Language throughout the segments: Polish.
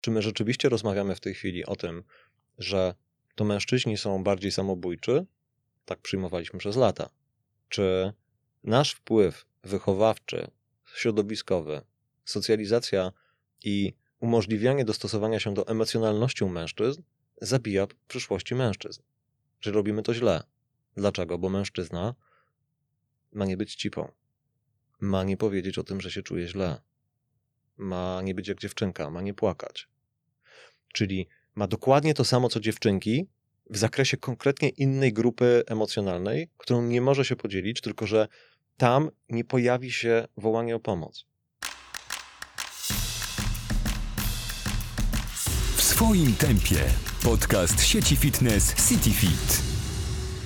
Czy my rzeczywiście rozmawiamy w tej chwili o tym, że to mężczyźni są bardziej samobójczy? Tak przyjmowaliśmy przez lata. Czy nasz wpływ wychowawczy, środowiskowy, socjalizacja i umożliwianie dostosowania się do emocjonalności u mężczyzn zabija w przyszłości mężczyzn? Czy robimy to źle? Dlaczego? Bo mężczyzna ma nie być cipą. Ma nie powiedzieć o tym, że się czuje źle. Ma nie być jak dziewczynka, ma nie płakać. Czyli ma dokładnie to samo co dziewczynki w zakresie konkretnie innej grupy emocjonalnej, którą nie może się podzielić, tylko że tam nie pojawi się wołanie o pomoc. W swoim tempie. Podcast sieci fitness CityFit.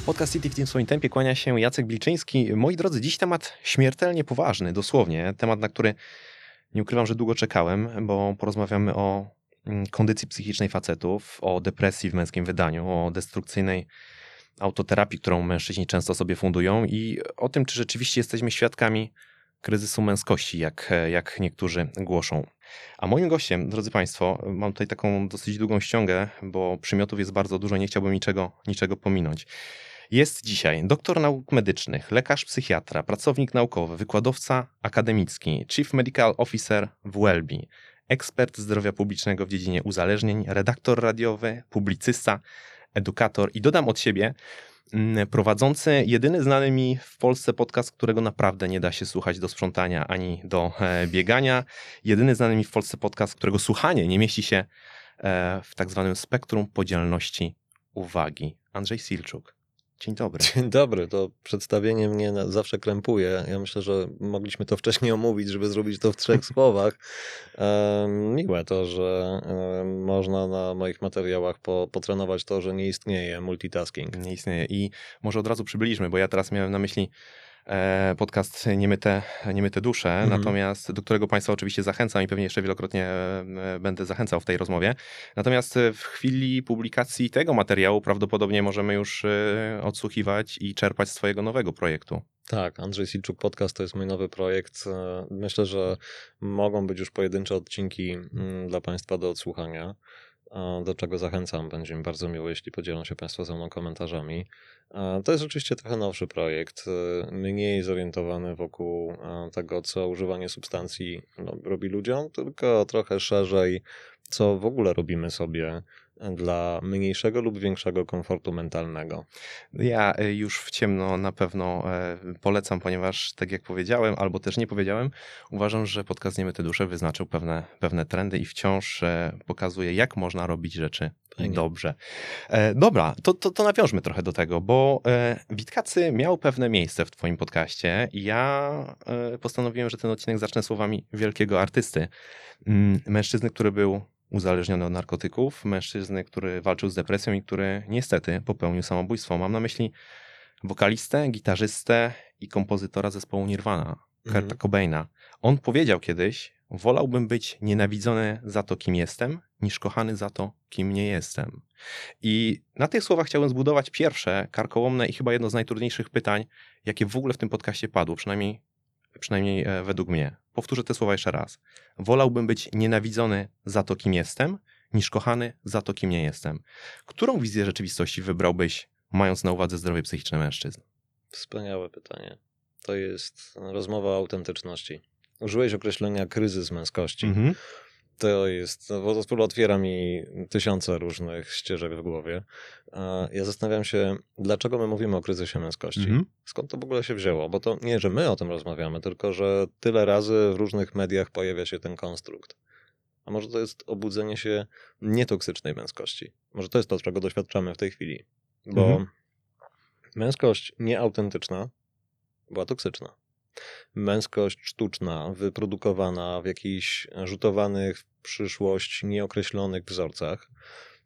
Podcast City w swoim tempie kłania się Jacek Bliczyński. Moi drodzy, dziś temat śmiertelnie poważny, dosłownie. Temat, na który nie ukrywam, że długo czekałem, bo porozmawiamy o kondycji psychicznej facetów, o depresji w męskim wydaniu, o destrukcyjnej autoterapii, którą mężczyźni często sobie fundują i o tym, czy rzeczywiście jesteśmy świadkami kryzysu męskości, jak, jak niektórzy głoszą. A moim gościem, drodzy Państwo, mam tutaj taką dosyć długą ściągę, bo przymiotów jest bardzo dużo, nie chciałbym niczego, niczego pominąć. Jest dzisiaj doktor nauk medycznych, lekarz psychiatra, pracownik naukowy, wykładowca akademicki, chief medical officer w Welby, ekspert zdrowia publicznego w dziedzinie uzależnień, redaktor radiowy, publicysta, edukator i dodam od siebie, mm, prowadzący jedyny znany mi w Polsce podcast, którego naprawdę nie da się słuchać do sprzątania ani do e, biegania. Jedyny znany mi w Polsce podcast, którego słuchanie nie mieści się e, w tak zwanym spektrum podzielności uwagi. Andrzej Silczuk. Dzień dobry. Dzień dobry, to przedstawienie mnie zawsze krępuje. Ja myślę, że mogliśmy to wcześniej omówić, żeby zrobić to w trzech słowach. miłe to, że można na moich materiałach po, potrenować to, że nie istnieje multitasking. Nie istnieje i może od razu przybyliśmy, bo ja teraz miałem na myśli podcast Niemyte, Niemyte Dusze, mhm. natomiast do którego Państwa oczywiście zachęcam i pewnie jeszcze wielokrotnie e, będę zachęcał w tej rozmowie. Natomiast w chwili publikacji tego materiału prawdopodobnie możemy już e, odsłuchiwać i czerpać z Twojego nowego projektu. Tak, Andrzej Silczuk Podcast to jest mój nowy projekt. Myślę, że mogą być już pojedyncze odcinki mm, dla Państwa do odsłuchania do czego zachęcam. Będzie mi bardzo miło, jeśli podzielą się Państwo ze mną komentarzami. To jest oczywiście trochę nowszy projekt, e, mniej zorientowany wokół tego, co używanie substancji no, robi ludziom, tylko trochę szerzej, co w ogóle robimy sobie dla mniejszego lub większego komfortu mentalnego? Ja e, już w ciemno na pewno e, polecam, ponieważ tak jak powiedziałem, albo też nie powiedziałem, uważam, że podcast Niemy te dusze wyznaczył pewne, pewne trendy i wciąż e, pokazuje, jak można robić rzeczy Fajnie. dobrze. Dobra, to, to, to nawiążmy trochę do tego, bo Witkacy miał pewne miejsce w twoim podcaście i ja postanowiłem, że ten odcinek zacznę słowami wielkiego artysty. Mm, mężczyzny, który był uzależniony od narkotyków, mężczyzny, który walczył z depresją i który niestety popełnił samobójstwo. Mam na myśli wokalistę, gitarzystę i kompozytora zespołu Nirvana, Kurta mhm. Cobaina. On powiedział kiedyś, wolałbym być nienawidzony za to, kim jestem, niż kochany za to, kim nie jestem. I na tych słowach chciałem zbudować pierwsze, karkołomne i chyba jedno z najtrudniejszych pytań, jakie w ogóle w tym podcaście padło, przynajmniej przynajmniej e, według mnie. Powtórzę te słowa jeszcze raz. Wolałbym być nienawidzony za to, kim jestem, niż kochany za to, kim nie jestem. Którą wizję rzeczywistości wybrałbyś, mając na uwadze zdrowie psychiczne mężczyzn? Wspaniałe pytanie. To jest rozmowa o autentyczności. Użyłeś określenia kryzys męskości. Mhm to jest, no, bo to otwiera mi tysiące różnych ścieżek w głowie. Ja zastanawiam się, dlaczego my mówimy o kryzysie męskości? -hmm. Skąd to w ogóle się wzięło? Bo to nie, że my o tym rozmawiamy, tylko że tyle razy w różnych mediach pojawia się ten konstrukt. A może to jest obudzenie się nietoksycznej męskości? Może to jest to, czego doświadczamy w tej chwili. Bo -hmm. męskość nieautentyczna była toksyczna męskość sztuczna, wyprodukowana w jakichś rzutowanych w przyszłość nieokreślonych wzorcach,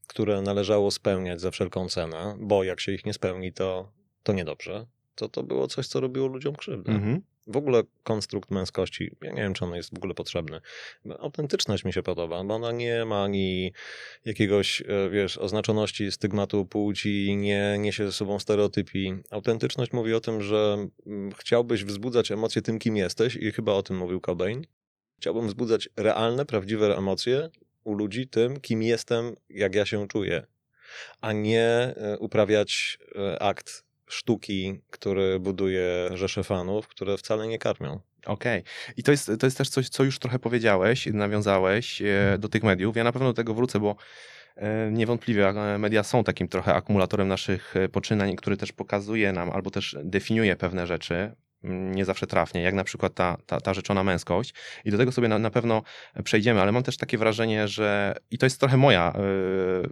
które należało spełniać za wszelką cenę, bo jak się ich nie spełni, to, to niedobrze, to to było coś, co robiło ludziom krzywdę. Mhm w ogóle konstrukt męskości, ja nie wiem, czy on jest w ogóle potrzebny. Autentyczność mi się podoba, bo ona nie ma ani jakiegoś, e, wiesz, oznaczoności stygmatu płci, nie niesie ze sobą stereotypi. Autentyczność mówi o tym, że mm, chciałbyś wzbudzać emocje tym, kim jesteś i chyba o tym mówił Cobain. Chciałbym wzbudzać realne, prawdziwe emocje u ludzi tym, kim jestem, jak ja się czuję, a nie e, uprawiać e, akt sztuki, który buduje rzesze fanów, które wcale nie karmią. Okej. Okay. I to jest, to jest też coś, co już trochę powiedziałeś, nawiązałeś e, do tych mediów. Ja na pewno do tego wrócę, bo e, niewątpliwie media są takim trochę akumulatorem naszych e, poczynań, który też pokazuje nam albo też definiuje pewne rzeczy, nie zawsze trafnie, jak na przykład ta, ta, ta rzeczona męskość. I do tego sobie na, na pewno przejdziemy, ale mam też takie wrażenie, że i to jest trochę moja, yy,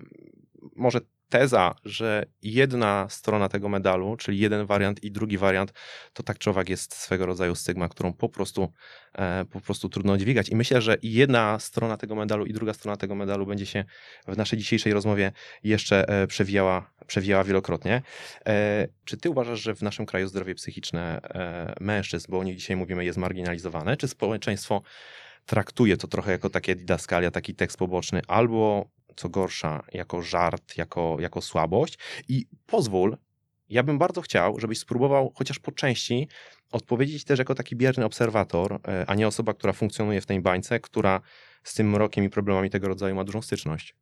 może teza, że jedna strona tego medalu, czyli jeden wariant i drugi wariant, to tak czy owak jest swego rodzaju stygma, którą po prostu, e, po prostu trudno dźwigać. I myślę, że jedna strona tego medalu i druga strona tego medalu będzie się w naszej dzisiejszej rozmowie jeszcze e, przewijała, przewijała wielokrotnie. E, czy ty uważasz, że w naszym kraju zdrowie psychiczne mężczyzn, bo o nich dzisiaj mówimy, jest marginalizowane? Czy społeczeństwo traktuje to trochę jako takie didaskalia, taki tekst poboczny, albo co gorsza, jako żart, jako, jako słabość. I pozwól, ja bym bardzo chciał, żebyś spróbował chociaż po części odpowiedzieć też jako taki bierny obserwator, e, a nie osoba, która funkcjonuje w tej bańce, która z tym mrokiem i problemami tego rodzaju ma dużą styczność.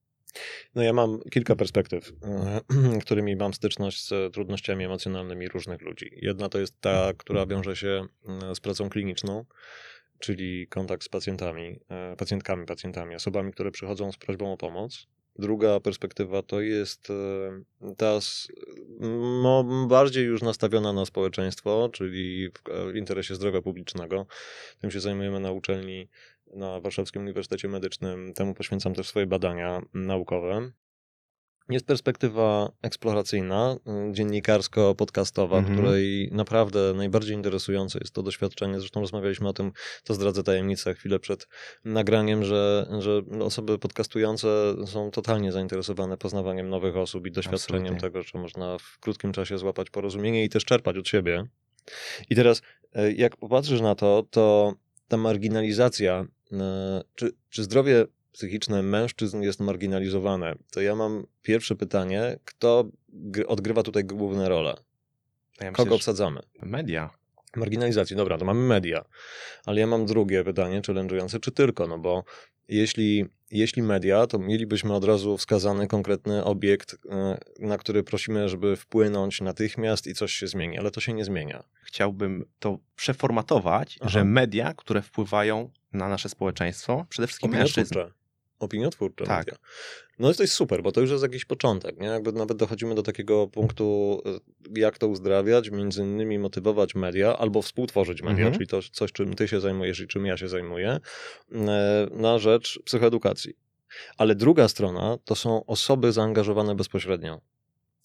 No ja mam kilka perspektyw, e, którymi mam styczność z trudnościami emocjonalnymi różnych ludzi. Jedna to jest ta, która wiąże się mm, z pracą kliniczną, czyli kontakt z pacjentami, e, pacjentkami, pacjentami, osobami, które przychodzą z prośbą o pomoc. Druga perspektywa to jest e, ta no, bardziej już nastawiona na społeczeństwo, czyli w interesie zdrowia publicznego. Tym się zajmujemy na uczelni na Warszawskim Uniwersytecie Medycznym. Temu poświęcam też swoje badania naukowe. Jest perspektywa eksploracyjna, y, dziennikarsko-podcastowa, mhm. której naprawdę najbardziej interesujące jest to doświadczenie. Zresztą rozmawialiśmy o tym, to zdradzę tajemnicę chwilę przed nagraniem, że, że osoby podcastujące są totalnie zainteresowane poznawaniem nowych osób i doświadczeniem Absolutnie. tego, że można w krótkim czasie złapać porozumienie i też czerpać od siebie. I teraz, y, jak popatrzysz na to, to ta marginalizacja, y, czy, czy zdrowie psychiczne mężczyzn jest marginalizowane, to ja mam pierwsze pytanie, kto odgrywa tutaj główne role? Ja myślę, Kogo obsadzamy? Media. Marginalizacji, dobra, to mamy media. Ale ja mam drugie pytanie, challenge'ujące, czy tylko, no bo jeśli, jeśli media, to mielibyśmy od razu wskazany konkretny obiekt, e, na który prosimy, żeby wpłynąć natychmiast i coś się zmieni, ale to się nie zmienia. Chciałbym to przeformatować, Aha. że media, które wpływają na nasze społeczeństwo, przede wszystkim mężczyzn opiniotwórcze tak. media. No to jest super, bo to już jest jakiś początek, nie? Jakby nawet dochodzimy do takiego punktu, e, jak to uzdrawiać, między innymi motywować media albo współtworzyć media, mhm. czyli to coś, czym ty się zajmujesz i czym ja się zajmuję, e, na rzecz psychoedukacji. Ale druga strona to są osoby zaangażowane bezpośrednio.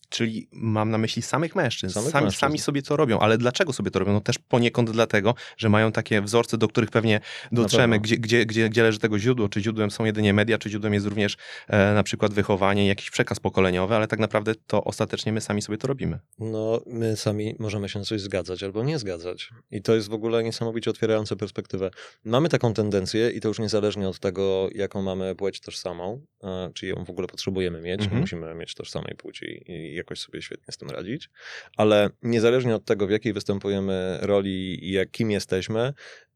Czyli mam na myśli samych mężczyzn. Samych sami, mężczyzn. sami sobie to robią, ale dlaczego sobie to robią? No też poniekąd dlatego, że mają takie wzorce, do których pewnie dotrzemy, gdzie, gdzie, gdzie, gdzie leży tego źródło. Czy źródłem są jedynie media, czy źródłem jest również e, na przykład wychowanie, jakiś przekaz pokoleniowy, ale tak naprawdę to ostatecznie my sami sobie to robimy. No, my sami możemy się na coś zgadzać albo nie zgadzać. I to jest w ogóle niesamowicie otwierające perspektywę. Mamy taką tendencję i to już niezależnie od tego, jaką mamy płeć tożsamą, e, czy ją w ogóle potrzebujemy mieć, mhm. musimy mieć tożsamej płci i jakoś sobie świetnie z tym radzić, ale niezależnie od tego, w jakiej występujemy roli i jak, kim jesteśmy,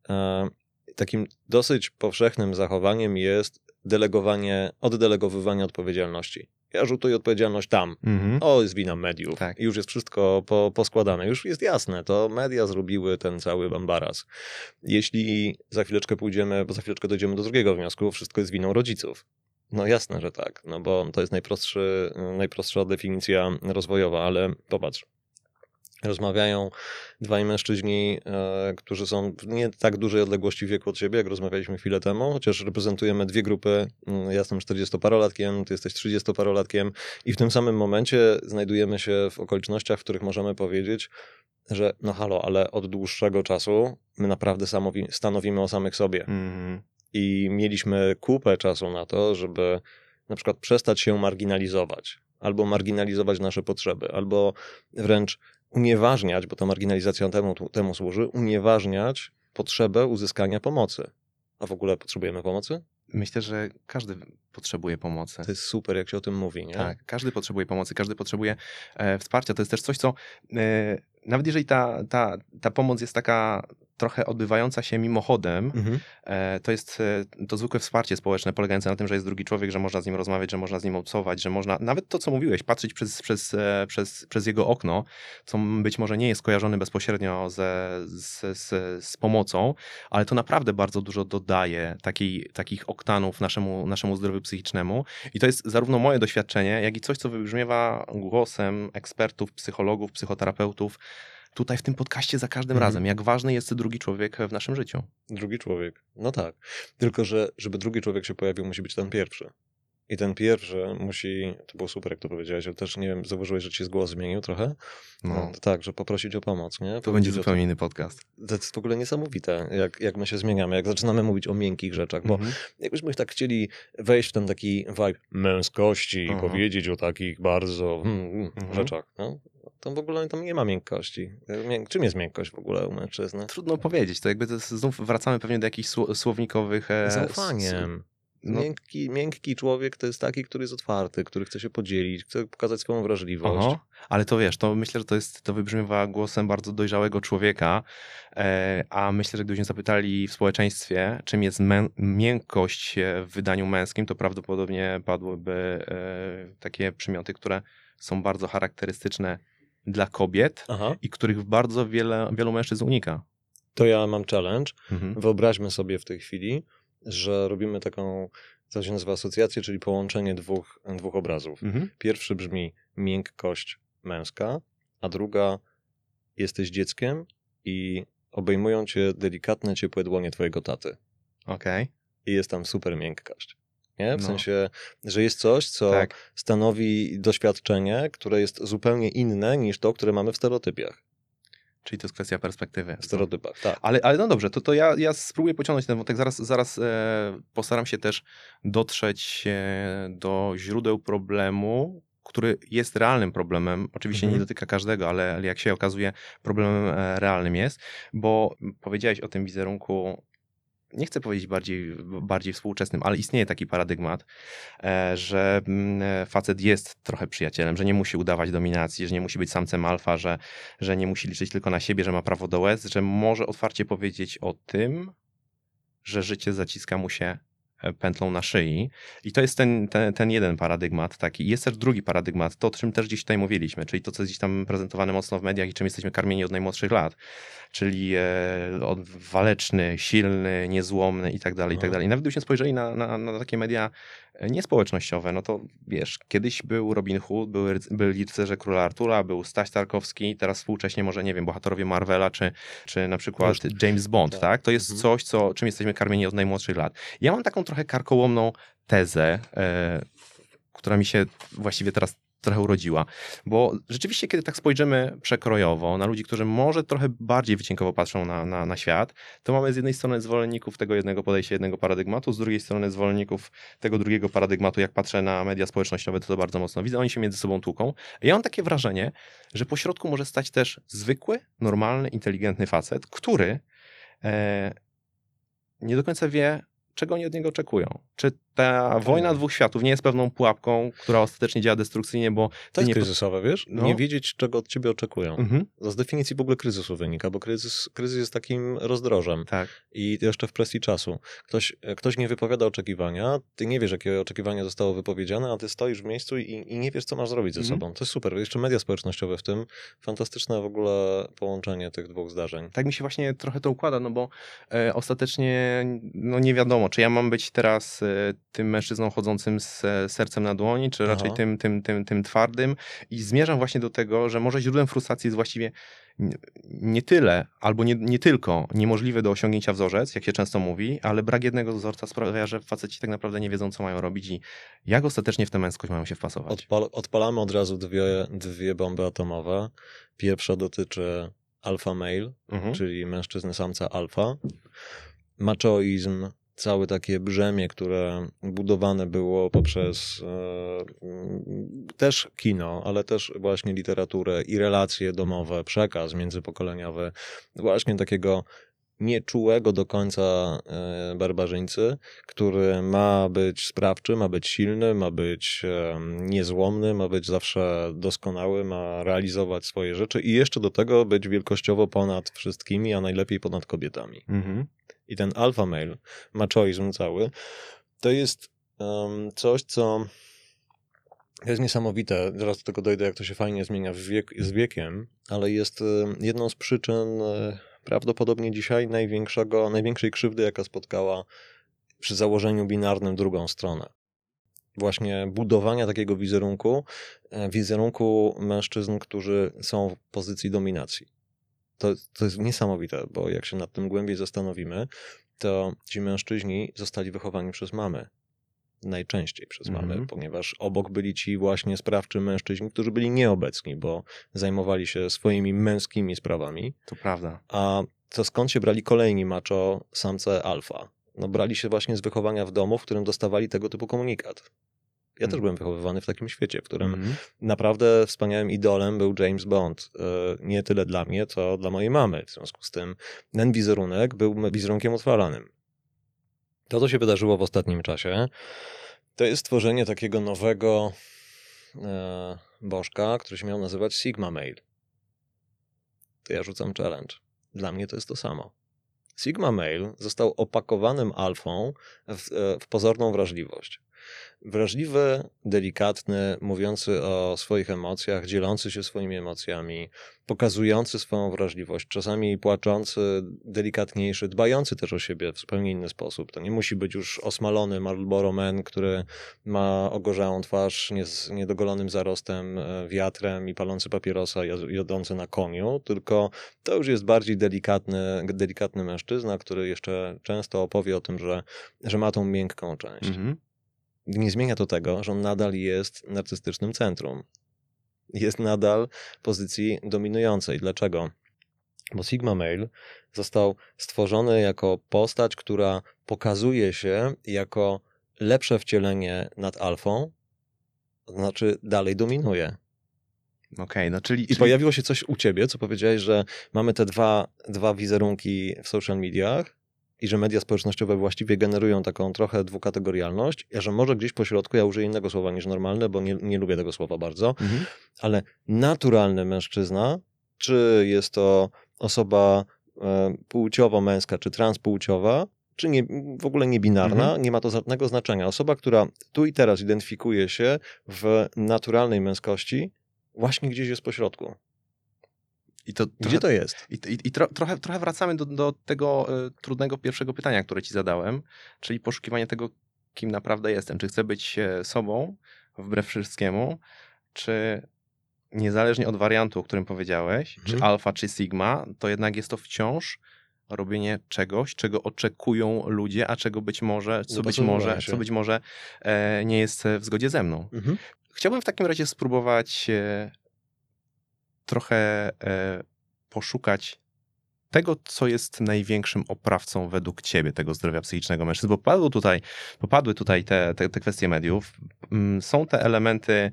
e, takim dosyć powszechnym zachowaniem jest delegowanie, oddelegowywanie odpowiedzialności. Ja rzutuję odpowiedzialność tam. Mhm. O, jest wina mediów. Tak. Już jest wszystko po, poskładane. Już jest jasne, to media zrobiły ten cały bambaras. Jeśli za chwileczkę pójdziemy, bo za chwileczkę dojdziemy do drugiego wniosku, wszystko jest winą rodziców. No jasne, że tak, no bo to jest najprostszy, najprostsza definicja rozwojowa, ale popatrz. Rozmawiają dwaj mężczyźni, e, którzy są w nie tak dużej odległości wieku od siebie, jak rozmawialiśmy chwilę temu, chociaż reprezentujemy dwie grupy. Mm, ja jestem 40-parolatkiem, ty jesteś 30-parolatkiem i w tym samym momencie znajdujemy się w okolicznościach, w których możemy powiedzieć, że no halo, ale od dłuższego czasu my naprawdę stanowimy o samych sobie. Mm i mieliśmy kupę czasu na to, żeby na przykład przestać się marginalizować, albo marginalizować nasze potrzeby, albo wręcz unieważniać, bo ta marginalizacja temu, temu służy, unieważniać potrzebę uzyskania pomocy. A w ogóle potrzebujemy pomocy? Myślę, że każdy potrzebuje pomocy. To jest super, jak się o tym mówi, nie? Tak, każdy potrzebuje pomocy, każdy potrzebuje e, wsparcia. To jest też coś, co e, nawet jeżeli ta, ta, ta pomoc jest taka trochę odbywająca się mimochodem. Mhm. E, to jest e, to zwykłe wsparcie społeczne polegające na tym, że jest drugi człowiek, że można z nim rozmawiać, że można z nim obcować, że można, nawet to co mówiłeś, patrzeć przez, przez, e, przez, przez jego okno, co być może nie jest kojarzone bezpośrednio ze, z, z, z pomocą, ale to naprawdę bardzo dużo dodaje takiej, takich oktanów naszemu, naszemu zdrowiu psychicznemu i to jest zarówno moje doświadczenie, jak i coś, co wybrzmiewa głosem ekspertów, psychologów, psychoterapeutów, tutaj w tym podcaście za każdym Mhm. razem, jak ważny jest drugi człowiek w naszym życiu. Drugi człowiek. No tak. Tylko, że żeby drugi człowiek się pojawił, musi być ten pierwszy. I ten pierwszy musi, to było super, jak to powiedziałeś, ale też nie wiem, zauważyłeś, że ci z głos zmienił trochę? No, No, tak, że poprosić o pomoc, nie? to będzie Powiedzieć zupełnie inny podcast. To jest w ogóle niesamowite, jak, jak my się zmieniamy, jak zaczynamy mówić o miękkich rzeczach, bo Mhm. jakbyśmy tak chcieli wejść w ten taki vibe męskości i powiedzieć o takich bardzo mm, Mhm. rzeczach, no, to w ogóle tam nie ma miękkości. Mię- Czym jest miękkość w ogóle u mężczyzny? Trudno powiedzieć, to jakby to jest, znów wracamy pewnie do jakichś sło- słownikowych... e, Zaufaniem. No- Miękki, miękki człowiek to jest taki, który jest otwarty, który chce się podzielić, chce pokazać swoją wrażliwość. Aha, ale to wiesz, to myślę, że to jest, to wybrzmiewa głosem bardzo dojrzałego człowieka, e, a myślę, że gdybyśmy zapytali w społeczeństwie, czym jest mę- miękkość w wydaniu męskim, to prawdopodobnie padłyby e, takie przymioty, które są bardzo charakterystyczne dla kobiet Aha. i których bardzo wiele, wielu mężczyzn unika. To ja mam challenge. Mhm. Wyobraźmy sobie w tej chwili, że robimy taką, co się nazywa asocjację, czyli połączenie dwóch, dwóch obrazów. Mhm. Pierwszy brzmi miękkość męska, a druga jesteś dzieckiem i obejmują cię delikatne, ciepłe dłonie twojego taty. Okej, I jest tam super miękkość. Nie? W No. sensie, że jest coś, co tak. stanowi doświadczenie, które jest zupełnie inne niż to, które mamy w stereotypiach. Czyli to jest kwestia perspektywy. W stereotypach, tak. Ale, ale no dobrze, to, to ja, ja spróbuję pociągnąć ten wątek. Zaraz, zaraz e, postaram się też dotrzeć e, do źródeł problemu, który jest realnym problemem. Oczywiście Mhm. nie dotyka każdego, ale, ale jak się okazuje, problemem e, realnym jest, bo powiedziałeś o tym wizerunku. Nie chcę powiedzieć bardziej, bardziej współczesnym, ale istnieje taki paradygmat, e, że mm, e, facet jest trochę przyjacielem, że nie musi udawać dominacji, że nie musi być samcem alfa, że, że nie musi liczyć tylko na siebie, że ma prawo do łez, że może otwarcie powiedzieć o tym, że życie zaciska mu się pętlą na szyi. I to jest ten, ten, ten jeden paradygmat taki. I Jest też drugi paradygmat, to o czym też dziś tutaj mówiliśmy, czyli to, co jest gdzieś tam prezentowane mocno w mediach i czym jesteśmy karmieni od najmłodszych lat. Czyli e, od waleczny, silny, niezłomny i tak dalej, i tak Aha. dalej. Nawet gdybyśmy spojrzeli na, na, na takie media e, niespołecznościowe, no to wiesz, kiedyś był Robin Hood, były, byli rycerze króla Artura, był Staś Tarkowski, teraz współcześnie może, nie wiem, bohaterowie Marvela, czy, czy na przykład James Bond, tak. tak? To jest Mhm. coś, co, czym jesteśmy karmieni od najmłodszych lat. Ja mam taką trochę karkołomną tezę, e, która mi się właściwie teraz trochę urodziła, bo rzeczywiście, kiedy tak spojrzymy przekrojowo na ludzi, którzy może trochę bardziej wycinkowo patrzą na, na, na świat, to mamy z jednej strony zwolenników tego jednego podejścia, jednego paradygmatu, z drugiej strony zwolenników tego drugiego paradygmatu. Jak patrzę na media społecznościowe, to to bardzo mocno widzę. Oni się między sobą tłuką. Ja mam takie wrażenie, że po środku może stać też zwykły, normalny, inteligentny facet, który e, nie do końca wie, czego oni od niego oczekują. Czy ta wojna dwóch światów nie jest pewną pułapką, która ostatecznie działa destrukcyjnie, bo To jest nie... kryzysowe, wiesz? No. Nie wiedzieć, czego od ciebie oczekują. Mhm, To z definicji w ogóle kryzysu wynika, bo kryzys, kryzys jest takim rozdrożem tak. i jeszcze w presji czasu. Ktoś, ktoś nie wypowiada oczekiwania, ty nie wiesz, jakie oczekiwanie zostało wypowiedziane, a ty stoisz w miejscu i, i nie wiesz, co masz zrobić ze Mhm. sobą. To jest super. Jeszcze media społecznościowe w tym. Fantastyczne w ogóle połączenie tych dwóch zdarzeń. Tak mi się właśnie trochę to układa, no bo e, ostatecznie no nie wiadomo, czy ja mam być teraz e, tym mężczyzną chodzącym z e, sercem na dłoni, czy raczej Aha. tym, tym, tym, tym twardym i zmierzam właśnie do tego, że może źródłem frustracji jest właściwie nie, tyle, albo nie, nie tylko niemożliwy do osiągnięcia wzorzec, jak się często mówi, ale brak jednego wzorca sprawia, że faceci tak naprawdę nie wiedzą, co mają robić i jak ostatecznie w tę męskość mają się wpasować. Odpal, odpalamy od razu dwie, dwie bomby atomowe. Pierwsza dotyczy alpha male, Mhm. czyli mężczyzny samca alfa. Machoizm, całe takie brzemię, które budowane było poprzez e, też kino, ale też właśnie literaturę i relacje domowe, przekaz międzypokoleniowy, właśnie takiego nieczułego do końca e, barbarzyńcy, który ma być sprawczy, ma być silny, ma być e, niezłomny, ma być zawsze doskonały, ma realizować swoje rzeczy i jeszcze do tego być wielkościowo ponad wszystkimi, a najlepiej ponad kobietami. Mhm. I ten alpha male, machoizm cały, to jest um, coś, co jest niesamowite. Zaraz do tego dojdę, jak to się fajnie zmienia wiek, z wiekiem, ale jest jedną z przyczyn e, prawdopodobnie dzisiaj największego, największej krzywdy, jaka spotkała przy założeniu binarnym drugą stronę. Właśnie budowania takiego wizerunku, e, wizerunku mężczyzn, którzy są w pozycji dominacji. To, to jest niesamowite, bo jak się nad tym głębiej zastanowimy, to ci mężczyźni zostali wychowani przez mamy najczęściej przez mamy, mm -hmm. ponieważ obok byli ci właśnie sprawczy mężczyźni, którzy byli nieobecni, bo zajmowali się swoimi męskimi sprawami. To prawda. A to skąd się brali kolejni macho samce alfa? No brali się właśnie z wychowania w domu, w którym dostawali tego typu komunikat. Ja też mm. byłem wychowywany w takim świecie, w którym mm naprawdę wspaniałym idolem był James Bond. E, nie tyle dla mnie, co dla mojej mamy. W związku z tym ten wizerunek był wizerunkiem otwaranym. To, co się wydarzyło w ostatnim czasie, to jest stworzenie takiego nowego e, bożka, który się miał nazywać Sigma Mail. To ja rzucam challenge. Dla mnie to jest to samo. Sigma Mail został opakowanym alfą w, e, w pozorną wrażliwość. Wrażliwy, delikatny, mówiący o swoich emocjach, dzielący się swoimi emocjami, pokazujący swoją wrażliwość, czasami płaczący, delikatniejszy, dbający też o siebie w zupełnie inny sposób. To nie musi być już osmalony Marlboro Man, który ma ogorzałą twarz, nie z niedogolonym zarostem, e, wiatrem i palący papierosa jadący na koniu, tylko to już jest bardziej delikatny, delikatny mężczyzna, który jeszcze często opowie o tym, że, że ma tą miękką część. Mhm nie zmienia to tego, że on nadal jest narcystycznym centrum. Jest nadal w pozycji dominującej. Dlaczego? Bo Sigma Male został stworzony jako postać, która pokazuje się jako lepsze wcielenie nad alfą, to znaczy dalej dominuje. Okej, okay, no czyli... I pojawiło się coś u ciebie, co powiedziałeś, że mamy te dwa, dwa wizerunki w social mediach, i że media społecznościowe właściwie generują taką trochę dwukategorialność, a że może gdzieś po środku, ja użyję innego słowa niż normalne, bo nie, nie lubię tego słowa bardzo, mhm. ale naturalny mężczyzna, czy jest to osoba e, płciowo męska, czy transpłciowa, czy nie, w ogóle niebinarna, mhm. nie ma to żadnego znaczenia. Osoba, która tu i teraz identyfikuje się w naturalnej męskości, właśnie gdzieś jest pośrodku. I to Gdzie to jest? I, i, i tro, trochę, trochę wracamy do, do tego y, trudnego pierwszego pytania, które ci zadałem, czyli poszukiwanie tego, kim naprawdę jestem. Czy chcę być e, sobą wbrew wszystkiemu, czy niezależnie od wariantu, o którym powiedziałeś, hmm. czy mhm. alfa, czy sigma, to jednak jest to wciąż robienie czegoś, czego oczekują ludzie, a czego być może, co być może, co być może e, nie jest w zgodzie ze mną. Mhm. Chciałbym w takim razie spróbować e, trochę e, poszukać tego, co jest największym oprawcą według ciebie tego zdrowia psychicznego mężczyzn, bo popadły tutaj, popadły tutaj te, te, te kwestie mediów. Mm, są te elementy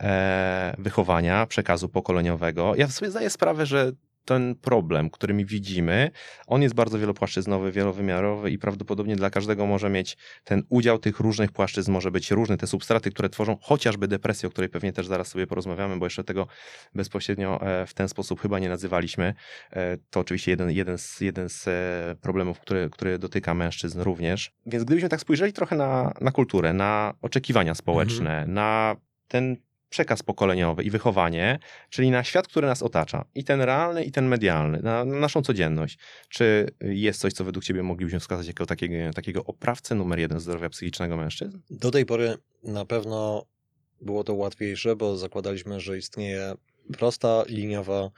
e, wychowania, przekazu pokoleniowego. Ja sobie zdaję sprawę, że ten problem, który mi widzimy, on jest bardzo wielopłaszczyznowy, wielowymiarowy i prawdopodobnie dla każdego może mieć ten udział tych różnych płaszczyzn, może być różny. Te substraty, które tworzą chociażby depresję, o której pewnie też zaraz sobie porozmawiamy, bo jeszcze tego bezpośrednio e, w ten sposób chyba nie nazywaliśmy. E, to oczywiście jeden, jeden, z, jeden z e, problemów, który, który dotyka mężczyzn również. Więc gdybyśmy tak spojrzeli trochę na, na kulturę, na oczekiwania społeczne, mhm. na ten przekaz pokoleniowy i wychowanie, czyli na świat, który nas otacza. I ten realny, i ten medialny, na, na naszą codzienność. Czy jest coś, co według ciebie moglibyśmy wskazać jako takiego, takiego oprawcę numer jeden zdrowia psychicznego mężczyzn? Do tej pory na pewno było to łatwiejsze, bo zakładaliśmy, że istnieje prosta, liniowa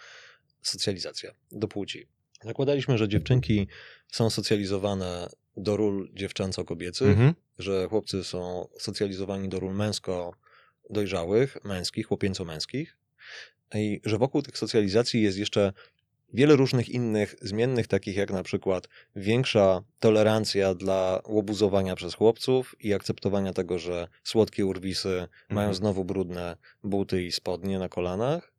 socjalizacja do płci. Zakładaliśmy, że dziewczynki są socjalizowane do ról dziewczęco-kobiecych, mhm. że chłopcy są socjalizowani do ról męsko dojrzałych, męskich, chłopięco-męskich i że wokół tych socjalizacji jest jeszcze wiele różnych innych zmiennych, takich jak na przykład większa tolerancja dla łobuzowania przez chłopców i akceptowania tego, że słodkie urwisy mhm. mają znowu brudne buty i spodnie na kolanach,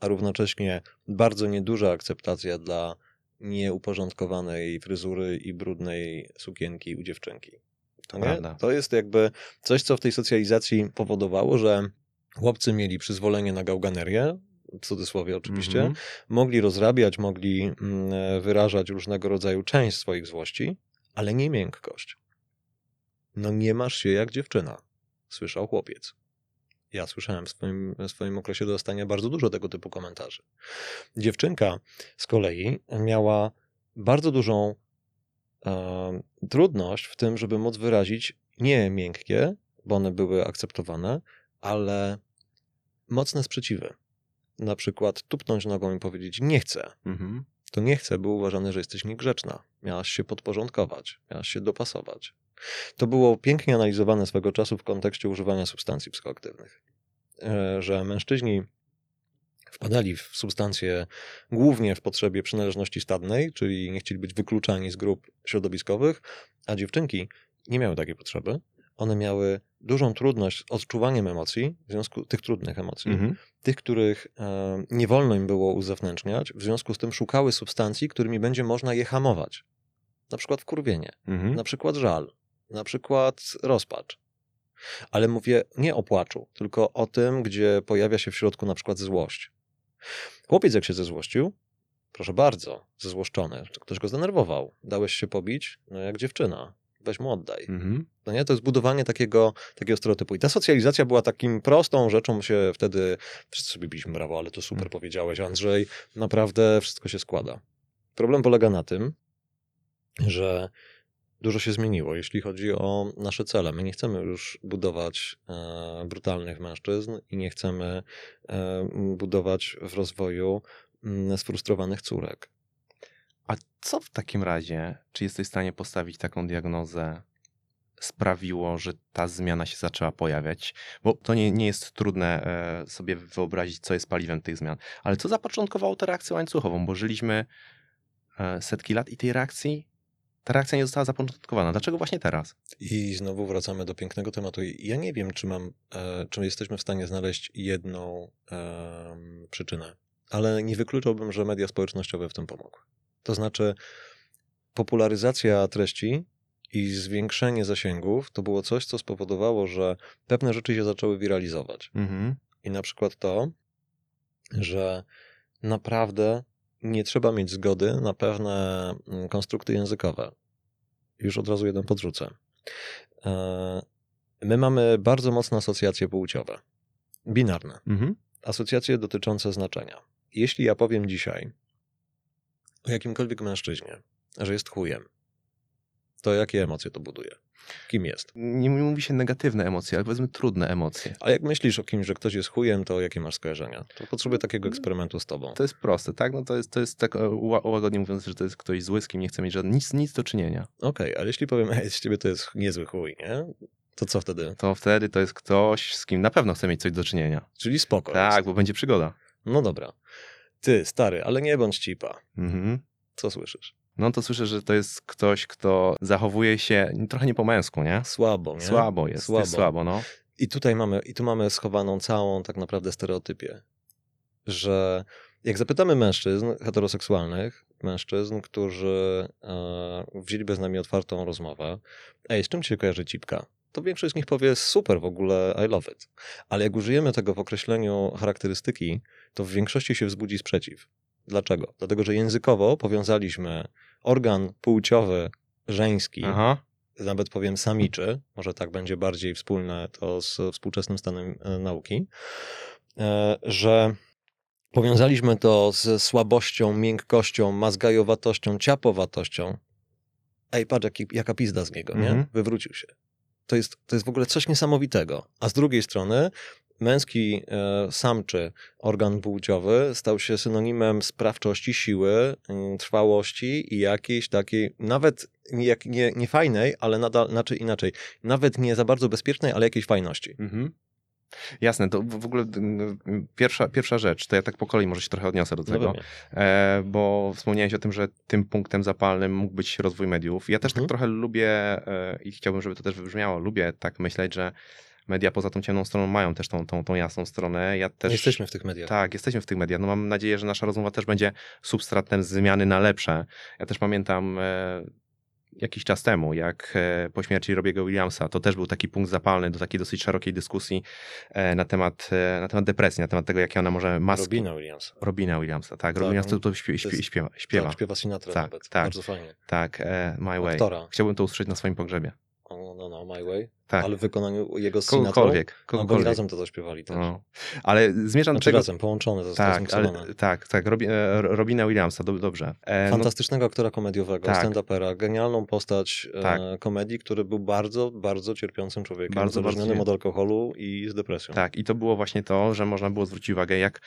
a równocześnie bardzo nieduża akceptacja dla nieuporządkowanej fryzury i brudnej sukienki u dziewczynki. To Nie? To jest jakby coś, co w tej socjalizacji powodowało, że chłopcy mieli przyzwolenie na gałganerię, w cudzysłowie oczywiście, Mhm. mogli rozrabiać, mogli mm, wyrażać różnego rodzaju część swoich złości, ale nie miękkość. No nie masz się jak dziewczyna, słyszał chłopiec. Ja słyszałem w swoim, w swoim okresie dostania bardzo dużo tego typu komentarzy. Dziewczynka z kolei miała bardzo dużą trudność w tym, żeby móc wyrazić nie miękkie, bo one były akceptowane, ale mocne sprzeciwy. Na przykład tupnąć nogą i powiedzieć nie chcę. Mhm. To nie chcę, było uważane, że jesteś niegrzeczna. Miałaś się podporządkować, miałaś się dopasować. To było pięknie analizowane swego czasu w kontekście używania substancji psychoaktywnych. E, Że mężczyźni wpadali w substancje głównie w potrzebie przynależności stadnej, czyli nie chcieli być wykluczani z grup środowiskowych, a dziewczynki nie miały takiej potrzeby. One miały dużą trudność z odczuwaniem emocji, w związku tych trudnych emocji, Mhm. tych, których e, nie wolno im było uzewnętrzniać, w związku z tym szukały substancji, którymi będzie można je hamować. Na przykład wkurwienie, Mhm. na przykład żal, na przykład rozpacz. Ale mówię nie o płaczu, tylko o tym, gdzie pojawia się w środku na przykład złość. Chłopiec jak się zezłościł, proszę bardzo, zezłoszczony, ktoś go zdenerwował, dałeś się pobić, no jak dziewczyna, weź mu oddaj. Mhm. No nie? To jest budowanie takiego, takiego stereotypu. I ta socjalizacja była takim prostą rzeczą, się wtedy wszyscy sobie biliśmy brawo, ale to super Mm. powiedziałeś, Andrzej. Naprawdę wszystko się składa. Problem polega na tym, że dużo się zmieniło, jeśli chodzi o nasze cele. My nie chcemy już budować e, brutalnych mężczyzn i nie chcemy e, budować w rozwoju sfrustrowanych córek. A co w takim razie, czy jesteś w stanie postawić taką diagnozę, sprawiło, że ta zmiana się zaczęła pojawiać? Bo to nie, nie jest trudne e, sobie wyobrazić, co jest paliwem tych zmian. Ale co zapoczątkowało tę reakcję łańcuchową? Bo żyliśmy setki lat i tej reakcji, ta reakcja nie została zapoczątkowana. Dlaczego właśnie teraz? I znowu wracamy do pięknego tematu. Ja nie wiem, czy mam, e, czy jesteśmy w stanie znaleźć jedną przyczynę, ale nie wykluczałbym, że media społecznościowe w tym pomogły. To znaczy, popularyzacja treści i zwiększenie zasięgów to było coś, co spowodowało, że pewne rzeczy się zaczęły wiralizować. Mhm. I na przykład to, że naprawdę nie trzeba mieć zgody na pewne mm, konstrukty językowe. Już od razu jeden podrzucę. E, My mamy bardzo mocne asocjacje płciowe, binarne, Mhm. asocjacje dotyczące znaczenia. Jeśli ja powiem dzisiaj o jakimkolwiek mężczyźnie, że jest chujem, to jakie emocje to buduje? Kim jest? Nie mówi się negatywne emocje, ale powiedzmy trudne emocje. A jak myślisz o kimś, że ktoś jest chujem, to jakie masz skojarzenia? To potrzebuję takiego eksperymentu z tobą. To jest proste, tak? No to jest, to jest tak e, łagodnie mówiąc, że to jest ktoś zły, z kim nie chce mieć żadnych, nic, nic do czynienia. Okej, ale jeśli powiem, ej, z ciebie to jest niezły chuj, nie? To co wtedy? To wtedy to jest ktoś, z kim na pewno chce mieć coś do czynienia. Czyli spoko. Tak, jest. bo będzie przygoda. No dobra. Ty, stary, ale nie bądź cipa. Mhm. Co słyszysz? No to słyszę, że to jest ktoś, kto zachowuje się trochę nie po męsku, nie? Słabo, nie? Słabo jest, Słabo. jest słabo, no. I tutaj mamy, i tu mamy schowaną całą tak naprawdę stereotypię, że jak zapytamy mężczyzn heteroseksualnych, mężczyzn, którzy e, wzięliby z nami otwartą rozmowę, ej, z czym ci się kojarzy cipka? To większość z nich powie super, w ogóle I love it. Ale jak użyjemy tego w określeniu charakterystyki, to w większości się wzbudzi sprzeciw. Dlaczego? Dlatego, że językowo powiązaliśmy organ płciowy żeński Aha. nawet powiem samiczy, może tak będzie bardziej wspólne to z współczesnym stanem e, nauki, e, że powiązaliśmy to ze słabością, miękkością, mazgajowatością, ciapowatością. Ej, patrz, jaki, jaka pizda z niego, nie? Mhm. Wywrócił się. To jest, to jest w ogóle coś niesamowitego. A z drugiej strony męski e, samczy organ płciowy stał się synonimem sprawczości, siły, mm, trwałości i jakiejś takiej, nawet nie, nie, nie fajnej, ale nadal, znaczy inaczej, nawet nie za bardzo bezpiecznej, ale jakiejś fajności. Mhm. Jasne, to w ogóle mm, pierwsza, pierwsza rzecz, to ja tak po kolei może się trochę odniosę do No tego, e, bo wspomniałeś o tym, że tym punktem zapalnym mógł być rozwój mediów. Ja też Mhm. tak trochę lubię e, i chciałbym, żeby to też wybrzmiało, lubię tak myśleć, że media poza tą ciemną stroną mają też tą, tą, tą jasną stronę. Ja też... Jesteśmy w tych mediach. Tak, jesteśmy w tych mediach. No mam nadzieję, że nasza rozmowa też będzie substratem zmiany na lepsze. Ja też pamiętam e, jakiś czas temu, jak e, po śmierci Robiego Williamsa, to też był taki punkt zapalny do takiej dosyć szerokiej dyskusji e, na temat, na temat depresji, na temat tego, jakie ona może maski. Robina Williamsa. Robina Williamsa, tak. Robina Tak, to, to śpiewa, to jest- śpiewa, śpiewa. Tak, śpiewa Sinatra Tak, nawet. tak. Bardzo fajnie. Tak, My Way. Aktora. Chciałbym to usłyszeć na swoim pogrzebie. No, no, My Way. Tak. Ale w wykonaniu jego Sinatrą. Kogokolwiek. No, bo kogokolwiek. razem to zaśpiewali też. No. Ale zmierzam do Znaczy tego... razem, połączone, zostało Tak, zmiksowane. ale, tak, tak. Robi, e, Robina Williamsa, do, dobrze. E, no, Fantastycznego aktora komediowego, Tak. stand-upera, genialną postać Tak. e, komedii, który był bardzo, bardzo cierpiącym człowiekiem, Bardzo, bardzo uzależnionym od cier- alkoholu i z depresją. Tak, i to było właśnie to, że można było zwrócić uwagę, jak, e,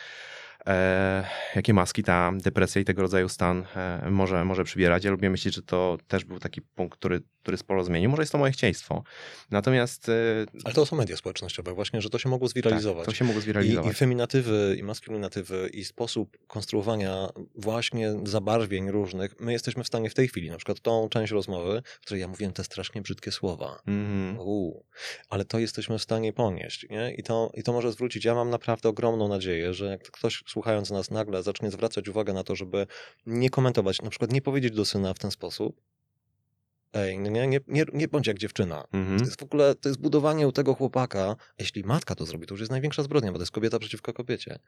jakie maski ta depresja i tego rodzaju stan e, może, może przybierać. Ja lubię myśleć, że to też był taki punkt, który, który sporo zmienił. Może jest to moje chcieństwo. Natomiast e, Ale to są media społecznościowe właśnie, że to się mogło zwiralizować. tak, to się mogło I, zrealizować. I feminatywy, i maskulinatywy, i sposób konstruowania właśnie zabarwień różnych. My jesteśmy w stanie w tej chwili, na przykład tą część rozmowy, w której ja mówiłem te strasznie brzydkie słowa. Mhm. Uu, ale to jesteśmy w stanie ponieść. Nie? I, to, I to może zwrócić. Ja mam naprawdę ogromną nadzieję, że jak ktoś słuchając nas nagle zacznie zwracać uwagę na to, żeby nie komentować, na przykład nie powiedzieć do syna w ten sposób. Ej, nie, nie, nie, nie bądź jak dziewczyna. To Mhm. jest w ogóle, to jest budowanie u tego chłopaka. Jeśli matka to zrobi, to już jest największa zbrodnia, bo to jest kobieta przeciwko kobiecie.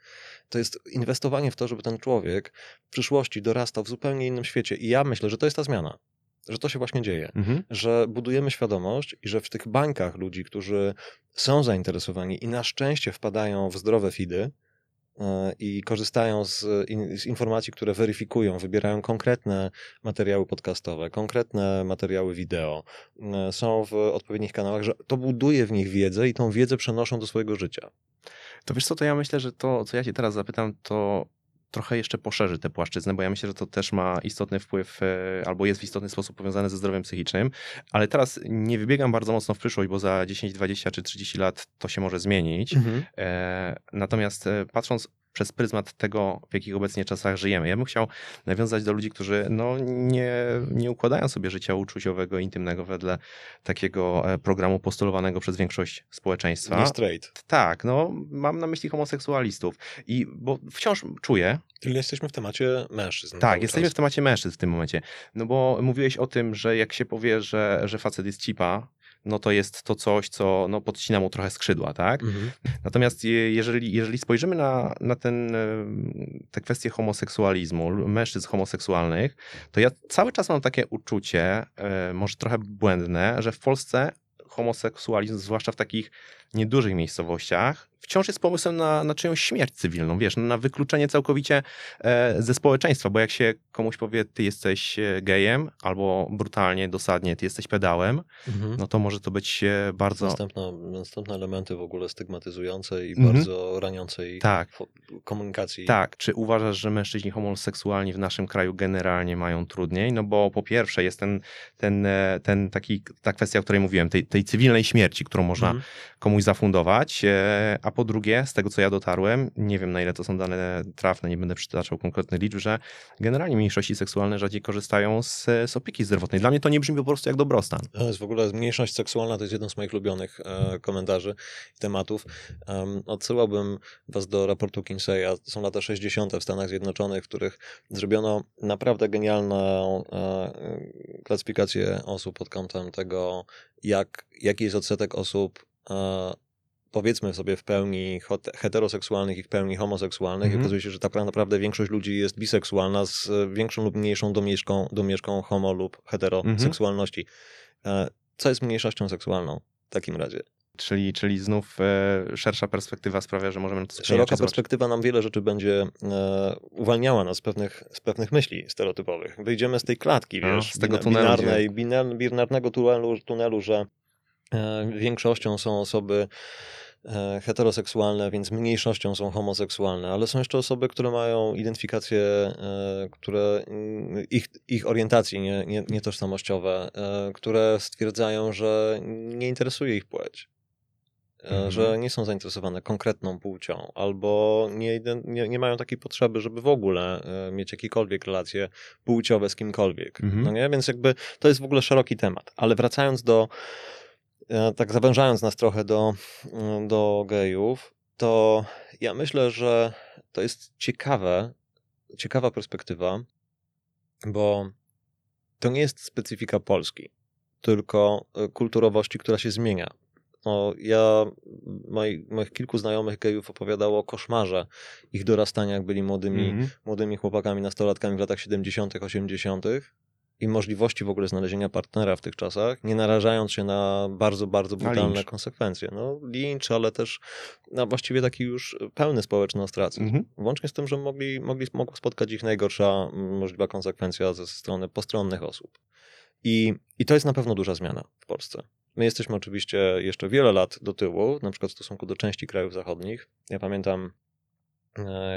To jest inwestowanie w to, żeby ten człowiek w przyszłości dorastał w zupełnie innym świecie. I ja myślę, że to jest ta zmiana. Że to się właśnie dzieje Mhm. że budujemy świadomość i że w tych bańkach ludzi, którzy są zainteresowani i na szczęście wpadają w zdrowe feedy e, i korzystają z, z informacji, które weryfikują, wybierają konkretne materiały podcastowe, konkretne materiały wideo, e, są w odpowiednich kanałach, że to buduje w nich wiedzę i tą wiedzę przenoszą do swojego życia. To wiesz co, to ja myślę, że to, co ja cię teraz zapytam, to trochę jeszcze poszerzy tę płaszczyznę, bo ja myślę, że to też ma istotny wpływ, e, albo jest w istotny sposób powiązane ze zdrowiem psychicznym, ale teraz nie wybiegam bardzo mocno w przyszłość, bo za 10, 20 czy 30 lat to się może zmienić. E, natomiast e, patrząc przez pryzmat tego, w jakich obecnie czasach żyjemy, ja bym chciał nawiązać do ludzi, którzy no, nie, nie układają sobie życia uczuciowego, intymnego wedle takiego e, programu postulowanego przez większość społeczeństwa. Nie straight. Tak, no mam na myśli homoseksualistów. I bo wciąż czuję, Czyli jesteśmy w temacie mężczyzn. tak, jesteśmy czas. w temacie mężczyzn w tym momencie. No bo mówiłeś o tym, że jak się powie, że, że facet jest cipa, no to jest to coś, co no, podcina mu trochę skrzydła, tak? Mhm. Natomiast je- jeżeli, jeżeli spojrzymy na, na ten, te kwestie homoseksualizmu, mężczyzn homoseksualnych, to ja cały czas mam takie uczucie, e, może trochę błędne, że w Polsce homoseksualizm, zwłaszcza w takich niedużych miejscowościach, wciąż jest pomysłem na, na czyjąś śmierć cywilną, wiesz, na wykluczenie całkowicie e, ze społeczeństwa, bo jak się komuś powie, ty jesteś e, gejem, albo brutalnie, dosadnie, ty jesteś pedałem, Mhm. no to może to być e, bardzo... Następne, następne elementy w ogóle stygmatyzujące i Mhm. bardzo raniącej Tak. komunikacji. Tak, czy uważasz, że mężczyźni homoseksualni w naszym kraju generalnie mają trudniej? No bo po pierwsze jest ten, ten, ten taki, ta kwestia, o której mówiłem, tej, tej cywilnej śmierci, którą można Mhm. Komuś zafundować, e, a po drugie, z tego co ja dotarłem, nie wiem na ile to są dane trafne, nie będę przytaczał konkretnych liczb, że generalnie mniejszości seksualne rzadziej korzystają z, z opieki zdrowotnej. Dla mnie to nie brzmi po prostu jak dobrostan. To jest w ogóle mniejszość seksualna, to jest jeden z moich ulubionych e, komentarzy i tematów. Em, odsyłałbym was do raportu Kinseya. Są lata 60. w Stanach Zjednoczonych, w których zrobiono naprawdę genialną e, klasyfikację osób pod kątem tego, jak, jaki jest odsetek osób powiedzmy sobie w pełni heteroseksualnych i w pełni homoseksualnych. Mhm. I okazuje się, że tak naprawdę większość ludzi jest biseksualna z e, większą lub mniejszą domieszką, domieszką homo lub heteroseksualności. E, Co jest mniejszością seksualną w takim razie? Czyli, czyli znów e, szersza perspektywa sprawia, że możemy. Szeroka perspektywa nam wiele rzeczy będzie e, uwalniała nas z pewnych, z pewnych myśli stereotypowych. Wyjdziemy z tej klatki, No, wiesz, z tego tunelu, binarnej, binarnego tunelu, tunelu że e, większością są osoby e, heteroseksualne, więc mniejszością są homoseksualne, ale są jeszcze osoby, które mają identyfikacje, e, które mm, ich, ich orientacji nie, nie, nietożsamościowe, e, które stwierdzają, że nie interesuje ich płeć. e, Mhm. Że nie są zainteresowane konkretną płcią, albo nie, nie, nie mają takiej potrzeby, żeby w ogóle e, mieć jakiekolwiek relacje płciowe z kimkolwiek. Mhm. No nie? Więc jakby to jest w ogóle szeroki temat. Ale wracając do e, tak zawężając nas trochę do, do gejów, to ja myślę, że to jest ciekawe, ciekawa perspektywa, bo to nie jest specyfika Polski, tylko e, kulturowości, która się zmienia. No, ja, moi, moich kilku znajomych gejów opowiadało o koszmarze ich dorastania, jak byli młodymi, mm -hmm. młodymi chłopakami, nastolatkami w latach 70., 80., i możliwości w ogóle znalezienia partnera w tych czasach, nie narażając się na bardzo, bardzo brutalne konsekwencje. No, lincz, ale też no, właściwie taki już pełny społeczny ostracyzm. Mhm. Włącznie z tym, że mogli, mogli, mogła spotkać ich najgorsza możliwa konsekwencja ze strony postronnych osób. I, I to jest na pewno duża zmiana w Polsce. My jesteśmy oczywiście jeszcze wiele lat do tyłu, na przykład w stosunku do części krajów zachodnich. Ja pamiętam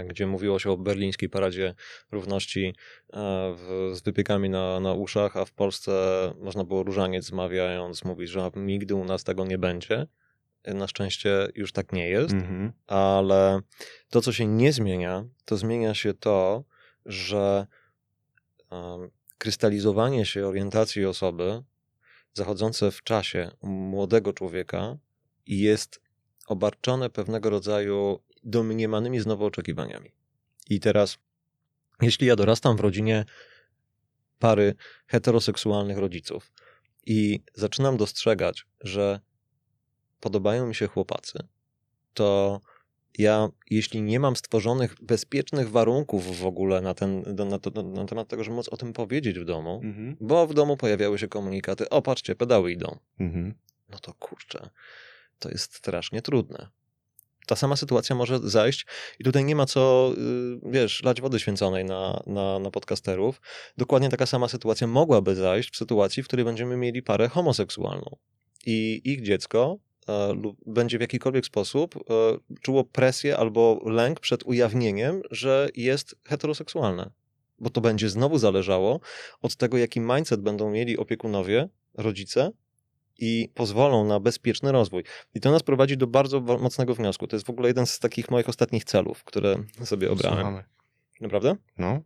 gdzie mówiło się o berlińskiej paradzie równości e, w, z wypiekami na, na uszach, a w Polsce można było różaniec zmawiając mówić, że nigdy u nas tego nie będzie. Na szczęście już tak nie jest, mm-hmm. ale to, co się nie zmienia, to zmienia się to, że um, krystalizowanie się orientacji osoby zachodzące w czasie młodego człowieka jest obarczone pewnego rodzaju domniemanymi znowu oczekiwaniami. I teraz, jeśli ja dorastam w rodzinie pary heteroseksualnych rodziców i zaczynam dostrzegać, że podobają mi się chłopacy, to ja, jeśli nie mam stworzonych bezpiecznych warunków w ogóle na, ten, na, to, na temat tego, żeby móc o tym powiedzieć w domu, mhm. bo w domu pojawiały się komunikaty, o patrzcie, pedały idą, mhm. no to kurczę, to jest strasznie trudne ta sama sytuacja może zajść i tutaj nie ma co, y, wiesz, lać wody święconej na, na, na podcasterów. Dokładnie taka sama sytuacja mogłaby zajść w sytuacji, w której będziemy mieli parę homoseksualną i ich dziecko e, będzie w jakikolwiek sposób e, czuło presję albo lęk przed ujawnieniem, że jest heteroseksualne. Bo to będzie znowu zależało od tego, jaki mindset będą mieli opiekunowie, rodzice i pozwolą na bezpieczny rozwój. I to nas prowadzi do bardzo mocnego wniosku. To jest w ogóle jeden z takich moich ostatnich celów, które sobie obrałem. Słuchamy. Naprawdę? No.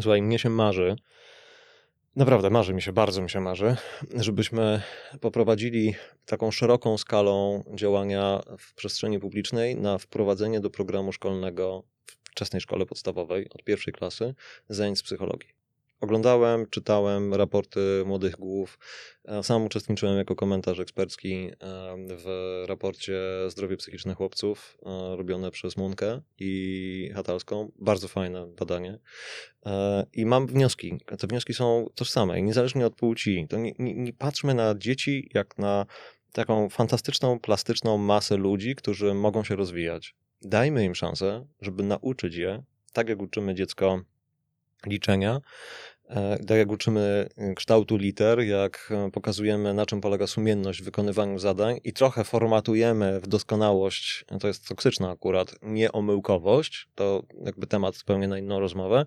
Słuchaj, mnie się marzy, naprawdę marzy mi się, bardzo mi się marzy, żebyśmy poprowadzili taką szeroką skalą działania w przestrzeni publicznej na wprowadzenie do programu szkolnego w wczesnej szkole podstawowej od pierwszej klasy zajęć z psychologii. Oglądałem, czytałem raporty młodych głów. E, sam uczestniczyłem jako komentarz ekspercki e, w raporcie Zdrowie psychiczne chłopców e, robione przez Munkę i Hatalską. Bardzo fajne badanie. I mam wnioski. Te wnioski są tożsame niezależnie od płci. To nie, nie, nie patrzmy na dzieci jak na taką fantastyczną, plastyczną masę ludzi, którzy mogą się rozwijać. Dajmy im szansę, żeby nauczyć je, tak jak uczymy dziecko liczenia. E, tak jak uczymy e, kształtu liter, jak e, pokazujemy, na czym polega sumienność w wykonywaniu zadań i trochę formatujemy w doskonałość, to jest toksyczna akurat, nieomyłkowość, to jakby temat zupełnie na inną rozmowę,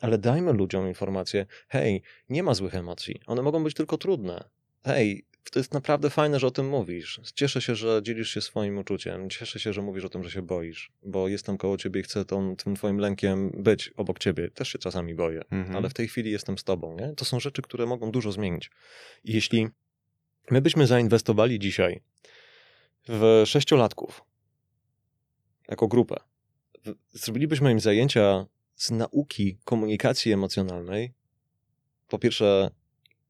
ale dajmy ludziom informację, hej, nie ma złych emocji, one mogą być tylko trudne. Hej, to jest naprawdę fajne, że o tym mówisz. Cieszę się, że dzielisz się swoim uczuciem. Cieszę się, że mówisz o tym, że się boisz, bo jestem koło ciebie i chcę tą, tym twoim lękiem być obok ciebie. Też się czasami boję, mhm. ale w tej chwili jestem z tobą. Nie? To są rzeczy, które mogą dużo zmienić. I jeśli my byśmy zainwestowali dzisiaj w sześciolatków jako grupę, zrobilibyśmy im zajęcia z nauki komunikacji emocjonalnej, po pierwsze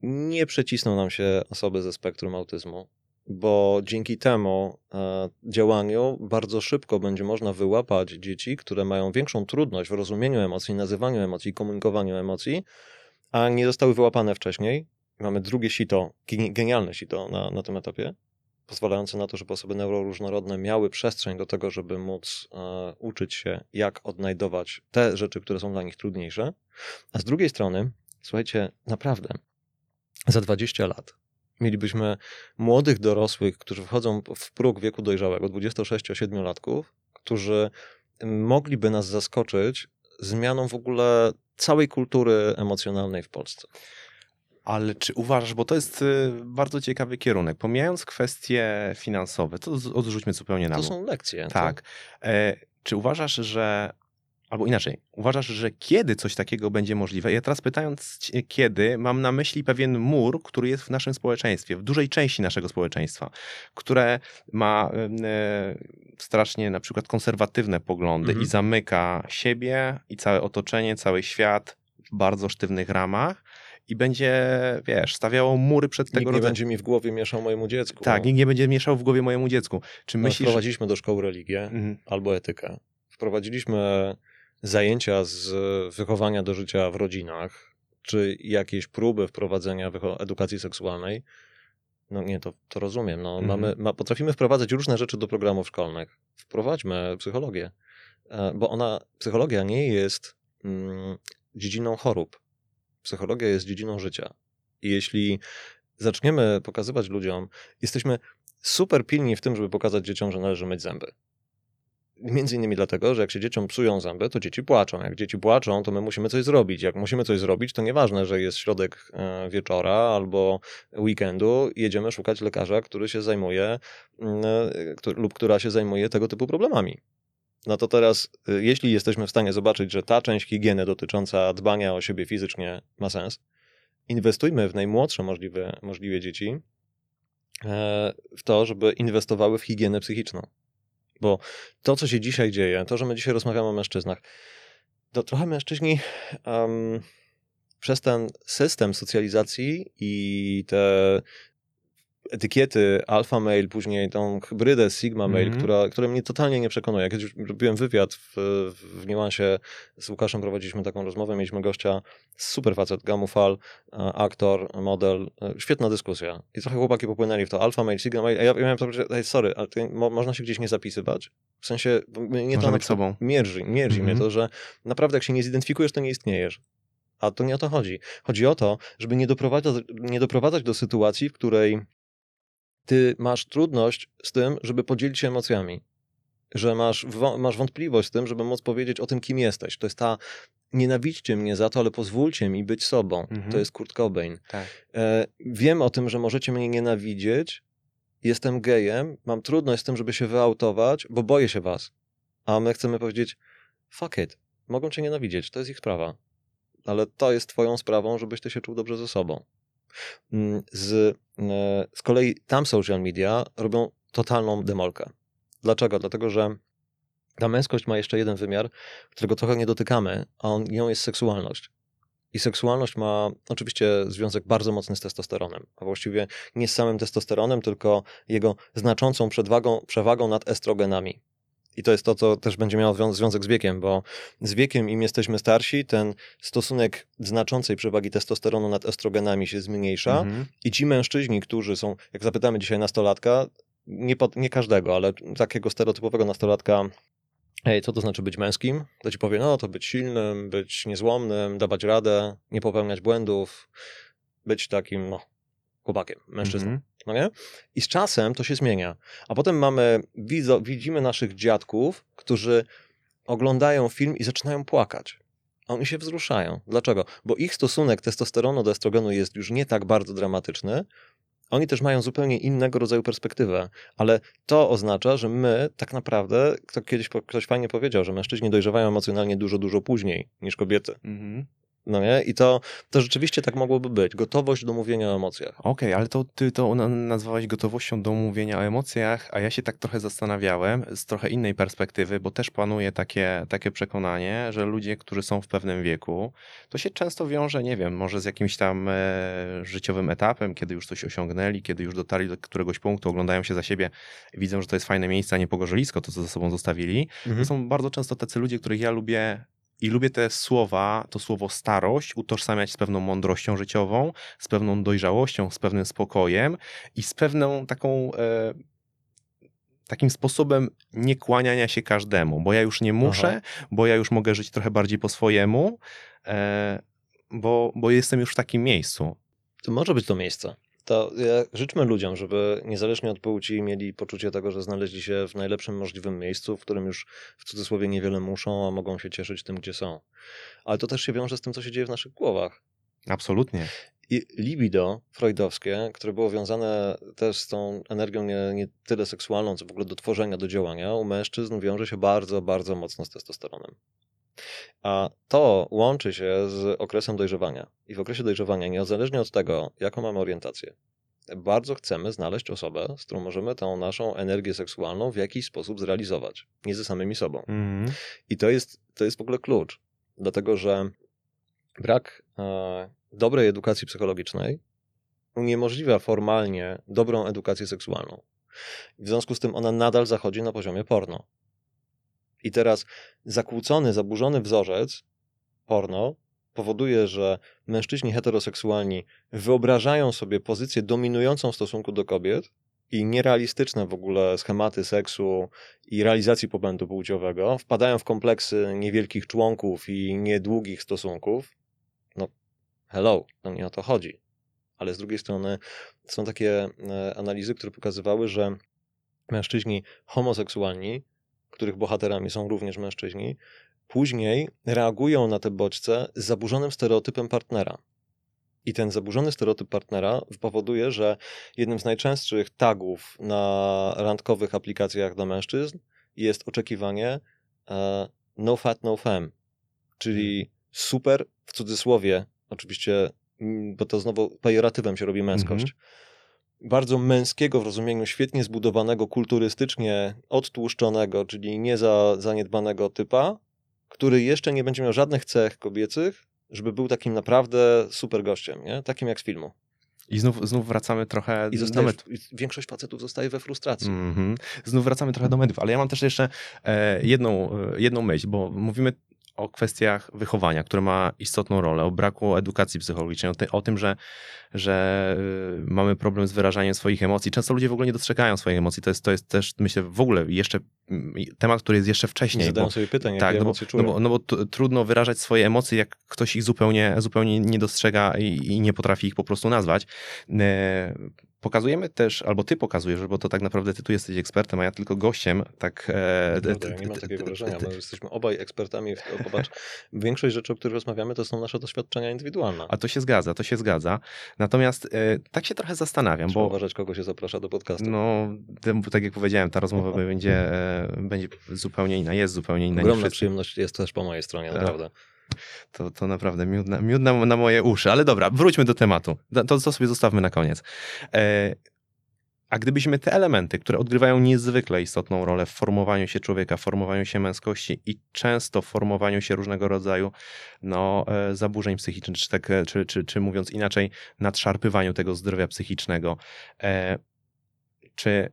nie przecisną nam się osoby ze spektrum autyzmu, bo dzięki temu e, działaniu bardzo szybko będzie można wyłapać dzieci, które mają większą trudność w rozumieniu emocji, nazywaniu emocji, komunikowaniu emocji, a nie zostały wyłapane wcześniej. Mamy drugie sito, genialne sito na, na tym etapie, pozwalające na to, żeby osoby neuroróżnorodne miały przestrzeń do tego, żeby móc e, uczyć się, jak odnajdować te rzeczy, które są dla nich trudniejsze. A z drugiej strony, słuchajcie, naprawdę, za 20 lat mielibyśmy młodych dorosłych, którzy wchodzą w próg wieku dojrzałego, 26-7-latków, którzy mogliby nas zaskoczyć zmianą w ogóle całej kultury emocjonalnej w Polsce. Ale czy uważasz, bo to jest y, bardzo ciekawy kierunek, pomijając kwestie finansowe, to odrzućmy zupełnie na To są lekcje. Tak. To... E, czy uważasz, że albo inaczej, uważasz, że kiedy coś takiego będzie możliwe? Ja teraz pytając cię, kiedy, mam na myśli pewien mur, który jest w naszym społeczeństwie, w dużej części naszego społeczeństwa, które ma e, strasznie na przykład konserwatywne poglądy Mhm. i zamyka siebie i całe otoczenie, cały świat w bardzo sztywnych ramach i będzie, wiesz, stawiało mury przed Nikt tego nie rodzaju... będzie mi w głowie mieszał mojemu dziecku. Tak, nikt nie będzie mieszał w głowie mojemu dziecku. Czy No, myślisz... Wprowadziliśmy do szkoły religię Mhm. albo etykę. Wprowadziliśmy zajęcia z wychowania do życia w rodzinach, czy jakieś próby wprowadzenia edukacji seksualnej. No nie, to, to rozumiem. No, Mhm. mamy, ma, potrafimy wprowadzać różne rzeczy do programów szkolnych. Wprowadźmy psychologię, e, bo ona, psychologia nie jest mm, dziedziną chorób. Psychologia jest dziedziną życia. I jeśli zaczniemy pokazywać ludziom, jesteśmy super pilni w tym, żeby pokazać dzieciom, że należy myć zęby. Między innymi dlatego, że jak się dzieciom psują zęby, to dzieci płaczą. Jak dzieci płaczą, to my musimy coś zrobić. Jak musimy coś zrobić, to nieważne, że jest środek e, wieczora albo weekendu, jedziemy szukać lekarza, który się zajmuje mm, e, lub która się zajmuje tego typu problemami. No to teraz, y, jeśli jesteśmy w stanie zobaczyć, że ta część higieny dotycząca dbania o siebie fizycznie ma sens, inwestujmy w najmłodsze możliwe, możliwie dzieci e, w to, żeby inwestowały w higienę psychiczną. Bo to, co się dzisiaj dzieje, to, że my dzisiaj rozmawiamy o mężczyznach, to trochę mężczyźni em, przez ten system socjalizacji i te etykiety alfa mail, później tą hybrydę sigma mail, Mhm. która, która mnie totalnie nie przekonuje. Kiedyś robiłem wywiad w, w niuansie z Łukaszem, prowadziliśmy taką rozmowę, mieliśmy gościa, super facet, gamufal, e, aktor, model, e, świetna dyskusja. I trochę chłopaki popłynęli w to alfa mail, sigma mail, a ja, ja miałem to powiedzieć, hej, sorry, ale mo, można się gdzieś nie zapisywać? W sensie, nie Można być sobą. mierzi, mierzi Mhm. mnie to, że naprawdę jak się nie zidentyfikujesz, to nie istniejesz. A to nie o to chodzi. Chodzi o to, żeby nie doprowadzać, nie doprowadzać do sytuacji, w której ty masz trudność z tym, żeby podzielić się emocjami. Że masz, masz wątpliwość z tym, żeby móc powiedzieć o tym, kim jesteś. To jest ta nienawidźcie mnie za to, ale pozwólcie mi być sobą. Mhm. To jest Kurt Cobain. Tak. E, wiem o tym, że możecie mnie nienawidzieć, jestem gejem, mam trudność z tym, żeby się wyautować, bo boję się was. A my chcemy powiedzieć, fuck it, mogą cię nienawidzieć, to jest ich sprawa. Ale to jest twoją sprawą, żebyś ty się czuł dobrze ze sobą. Mm, Z, e, z kolei tam social media robią totalną demolkę. Dlaczego? Dlatego, że ta męskość ma jeszcze jeden wymiar, którego trochę nie dotykamy, a on, nią jest seksualność. I seksualność ma oczywiście związek bardzo mocny z testosteronem, a właściwie nie z samym testosteronem, tylko jego znaczącą przewagą, przewagą nad estrogenami. I to jest to, co też będzie miało zwią- związek z wiekiem, bo z wiekiem, im jesteśmy starsi, ten stosunek znaczącej przewagi testosteronu nad estrogenami się zmniejsza. Mhm. I ci mężczyźni, którzy są, jak zapytamy dzisiaj nastolatka, nie, pod, nie każdego, ale takiego stereotypowego nastolatka, Ej, co to znaczy być męskim? To ci powie, no to być silnym, być niezłomnym, dawać radę, nie popełniać błędów, być takim, no, chłopakiem, mężczyzną. Mhm. No nie? I z czasem to się zmienia. A potem mamy, widzo, widzimy naszych dziadków, którzy oglądają film i zaczynają płakać. A oni się wzruszają. Dlaczego? Bo ich stosunek testosteronu do estrogenu jest już nie tak bardzo dramatyczny. Oni też mają zupełnie innego rodzaju perspektywę, ale to oznacza, że my tak naprawdę, to kiedyś ktoś fajnie powiedział, że mężczyźni dojrzewają emocjonalnie dużo, dużo później niż kobiety. Mhm. No nie? I to, to rzeczywiście tak mogłoby być. Gotowość do mówienia o emocjach. Okej, ale to ty to na- nazwałeś gotowością do mówienia o emocjach, a ja się tak trochę zastanawiałem z trochę innej perspektywy, bo też panuje takie, takie przekonanie, że ludzie, którzy są w pewnym wieku, to się często wiąże, nie wiem, może z jakimś tam e, życiowym etapem, kiedy już coś osiągnęli, kiedy już dotarli do któregoś punktu, oglądają się za siebie, widzą, że to jest fajne miejsce, a nie pogorzelisko, to co za sobą zostawili. To są bardzo często tacy ludzie, których ja lubię i lubię te słowa, to słowo starość utożsamiać z pewną mądrością życiową, z pewną dojrzałością, z pewnym spokojem i z pewną taką e, takim sposobem nie kłaniania się każdemu, bo ja już nie muszę, bo ja już mogę żyć trochę bardziej po swojemu, e, bo, bo jestem już w takim miejscu. To może być to miejsce. To ja, życzmy ludziom, żeby niezależnie od płci mieli poczucie tego, że znaleźli się w najlepszym możliwym miejscu, w którym już w cudzysłowie niewiele muszą, a mogą się cieszyć tym, gdzie są. Ale to też się wiąże z tym, co się dzieje w naszych głowach. Absolutnie. I libido freudowskie, które było wiązane też z tą energią nie, nie tyle seksualną, co w ogóle do tworzenia, do działania, u mężczyzn wiąże się bardzo, bardzo mocno z testosteronem. A to łączy się z okresem dojrzewania. I w okresie dojrzewania, niezależnie od tego, jaką mamy orientację, bardzo chcemy znaleźć osobę, z którą możemy tę naszą energię seksualną w jakiś sposób zrealizować, nie ze samymi sobą. Mhm. I to jest, to jest w ogóle klucz, dlatego że brak e, dobrej edukacji psychologicznej uniemożliwia formalnie dobrą edukację seksualną. W związku z tym ona nadal zachodzi na poziomie porno. I teraz zakłócony, zaburzony wzorzec porno powoduje, że mężczyźni heteroseksualni wyobrażają sobie pozycję dominującą w stosunku do kobiet i nierealistyczne w ogóle schematy seksu i realizacji popędu płciowego, wpadają w kompleksy niewielkich członków i niedługich stosunków. No, hello, no nie o to chodzi. Ale z drugiej strony są takie e, analizy, które pokazywały, że mężczyźni homoseksualni, których bohaterami są również mężczyźni, później reagują na te bodźce z zaburzonym stereotypem partnera. I ten zaburzony stereotyp partnera powoduje, że jednym z najczęstszych tagów na randkowych aplikacjach dla mężczyzn jest oczekiwanie e, no fat, no femme, czyli super w cudzysłowie, oczywiście, bo to znowu pejoratywem się robi męskość. Mhm. Bardzo męskiego w rozumieniu świetnie zbudowanego, kulturystycznie odtłuszczonego, czyli nie za zaniedbanego typa, który jeszcze nie będzie miał żadnych cech kobiecych, żeby był takim naprawdę super gościem, nie? takim jak z filmu. I znów, znów wracamy trochę I, do większość facetów zostaje we frustracji. Mhm. Znów wracamy trochę do mediów, ale ja mam też jeszcze e, jedną, e, jedną myśl, bo mówimy o kwestiach wychowania, które ma istotną rolę, o braku edukacji psychologicznej, o, ty, o tym, że, że y, mamy problem z wyrażaniem swoich emocji. Często ludzie w ogóle nie dostrzegają swoich emocji. To jest, to jest też, myślę, w ogóle jeszcze mm, temat, który jest jeszcze Nie wcześniej. zadają bo- sobie pytań, tak, jakie no bo, no bo, no bo trudno wyrażać swoje emocje, jak ktoś ich zupełnie, zupełnie nie dostrzega i, i nie potrafi ich po prostu nazwać. Pokazujemy też, albo ty pokazujesz, bo to tak naprawdę ty tu jesteś ekspertem, a ja tylko gościem, tak... E, t- ja nie mam takiego wrażenia. My jesteśmy obaj ekspertami. W to. Popatrz, większość rzeczy, o których rozmawiamy, to są nasze doświadczenia indywidualne. A to się zgadza, to się zgadza. Natomiast e, tak się trochę zastanawiam, Trzeba bo uważać, kogo się zaprasza do podcastu. no, tak jak powiedziałem, ta rozmowa będzie, e, będzie zupełnie inna, jest zupełnie inna Ogromna przyjemność jest też po mojej stronie, Tak. naprawdę. To, to naprawdę miód na, miód na, na moje uszy. Ale dobra, wróćmy do tematu. To, to sobie zostawmy na koniec. E, a gdybyśmy te elementy, które odgrywają niezwykle istotną rolę w formowaniu się człowieka, formowaniu się męskości i często formowaniu się różnego rodzaju no, e, zaburzeń psychicznych, czy, tak, e, czy, czy, czy mówiąc inaczej, nadszarpywaniu tego zdrowia psychicznego, e, czy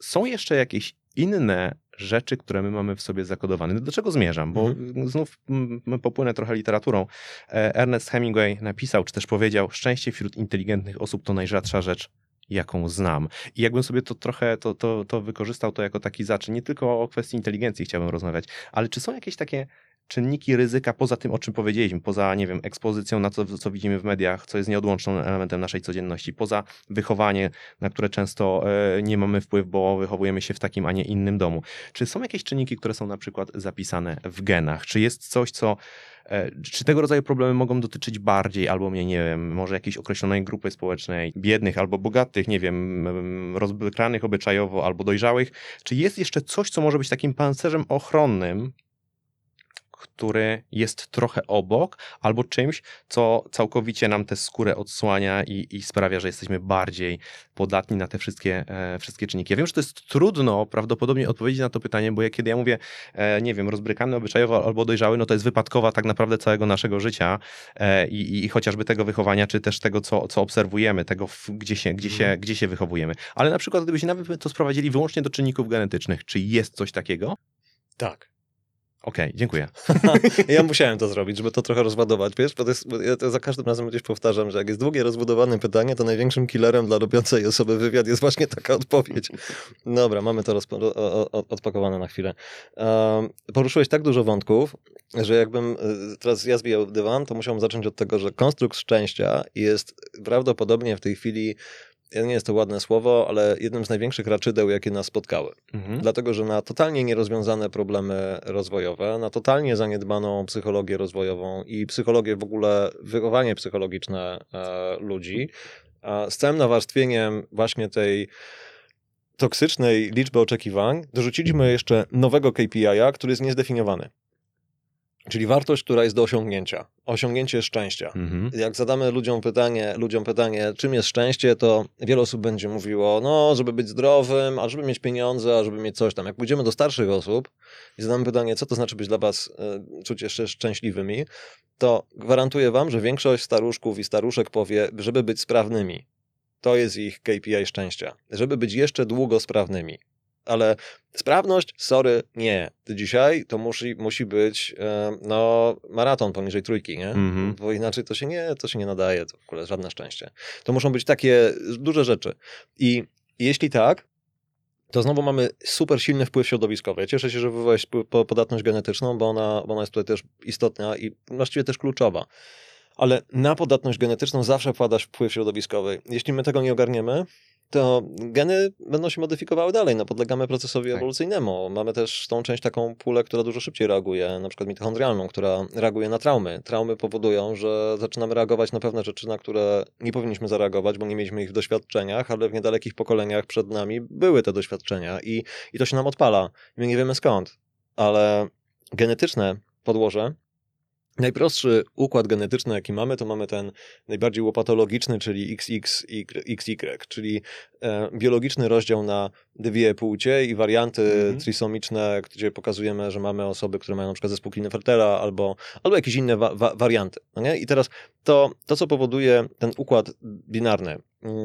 są jeszcze jakieś inne rzeczy, które my mamy w sobie zakodowane. Do czego zmierzam? Bo znów mm, popłynę trochę literaturą. E, Ernest Hemingway napisał, czy też powiedział, szczęście wśród inteligentnych osób to najrzadsza rzecz, jaką znam. I jakbym sobie to trochę to, to, to wykorzystał to jako taki zaczyn, nie tylko o kwestii inteligencji chciałbym rozmawiać, ale czy są jakieś takie czynniki ryzyka poza tym, o czym powiedzieliśmy, poza, nie wiem, ekspozycją na to, co widzimy w mediach, co jest nieodłącznym elementem naszej codzienności, poza wychowanie, na które często e, nie mamy wpływu, bo wychowujemy się w takim, a nie innym domu. Czy są jakieś czynniki, które są na przykład zapisane w genach? Czy jest coś, co e, czy tego rodzaju problemy mogą dotyczyć bardziej albo mnie, nie wiem, może jakiejś określonej grupy społecznej, biednych albo bogatych, nie wiem, em, rozbrykanych obyczajowo albo dojrzałych? Czy jest jeszcze coś, co może być takim pancerzem ochronnym, który jest trochę obok, albo czymś, co całkowicie nam tę skórę odsłania i, i sprawia, że jesteśmy bardziej podatni na te wszystkie, e, wszystkie czynniki. Ja wiem, że to jest trudno prawdopodobnie odpowiedzieć na to pytanie, bo ja, kiedy ja mówię, e, nie wiem, rozbrykany obyczajowo albo dojrzały, no to jest wypadkowa tak naprawdę całego naszego życia e, i, i, chociażby tego wychowania, czy też tego, co, co obserwujemy, tego, w, gdzie, się, gdzie, się, gdzie się wychowujemy. Ale na przykład, gdybyśmy nawet to sprowadzili wyłącznie do czynników genetycznych, czy jest coś takiego? Tak. Okej, dziękuję. Ja musiałem to zrobić, żeby to trochę rozładować, wiesz, bo to jest, ja to za każdym razem gdzieś powtarzam, że jak jest długie, rozbudowane pytanie, to największym killerem dla robiącej osoby wywiad jest właśnie taka odpowiedź. Dobra, mamy to rozpo- o- o- odpakowane na chwilę. Um, poruszyłeś tak dużo wątków, że jakbym y, teraz ja zwijał dywan, to musiałbym zacząć od tego, że konstrukt szczęścia jest prawdopodobnie w tej chwili nie jest to ładne słowo, ale jednym z największych raczydeł, jakie nas spotkały. Mhm. Dlatego, że na totalnie nierozwiązane problemy rozwojowe, na totalnie zaniedbaną psychologię rozwojową i psychologię w ogóle, wychowanie psychologiczne e, ludzi, a z całym nawarstwieniem właśnie tej toksycznej liczby oczekiwań, dorzuciliśmy jeszcze nowego KPI-a, który jest niezdefiniowany. Czyli wartość, która jest do osiągnięcia. Osiągnięcie szczęścia. Mhm. Jak zadamy ludziom pytanie, ludziom pytanie, czym jest szczęście, to wiele osób będzie mówiło, no, żeby być zdrowym, a żeby mieć pieniądze, a żeby mieć coś tam. Jak pójdziemy do starszych osób i zadamy pytanie, co to znaczy być dla was, y, czuć jeszcze szczęśliwymi, to gwarantuję wam, że większość staruszków i staruszek powie, żeby być sprawnymi. To jest ich KPI szczęścia. Żeby być jeszcze długo sprawnymi ale sprawność, sorry, nie. Dzisiaj to musi, musi być e, no, maraton poniżej trójki, nie? Mhm. Bo inaczej to się nie, to się nie nadaje, to w ogóle żadne szczęście. To muszą być takie duże rzeczy. I jeśli tak, to znowu mamy super silny wpływ środowiskowy. Ja cieszę się, że wywołałeś po- podatność genetyczną, bo ona, bo ona jest tutaj też istotna i właściwie też kluczowa. Ale na podatność genetyczną zawsze wpada wpływ środowiskowy. Jeśli my tego nie ogarniemy, to geny będą się modyfikowały dalej, no podlegamy procesowi Tak. ewolucyjnemu. Mamy też tą część taką pulę, która dużo szybciej reaguje, na przykład mitochondrialną, która reaguje na traumy. Traumy powodują, że zaczynamy reagować na pewne rzeczy, na które nie powinniśmy zareagować, bo nie mieliśmy ich w doświadczeniach, ale w niedalekich pokoleniach przed nami były te doświadczenia i, i to się nam odpala. My nie wiemy skąd, ale genetyczne podłoże Najprostszy układ genetyczny, jaki mamy, to mamy ten najbardziej łopatologiczny, czyli XX i XY, czyli e, biologiczny rozdział na dwie płcie i warianty Mhm. trisomiczne, gdzie pokazujemy, że mamy osoby, które mają na przykład zespół Klinefeltera albo, albo jakieś inne wa- wa- warianty. No nie? I teraz to, to, co powoduje ten układ binarny, mm,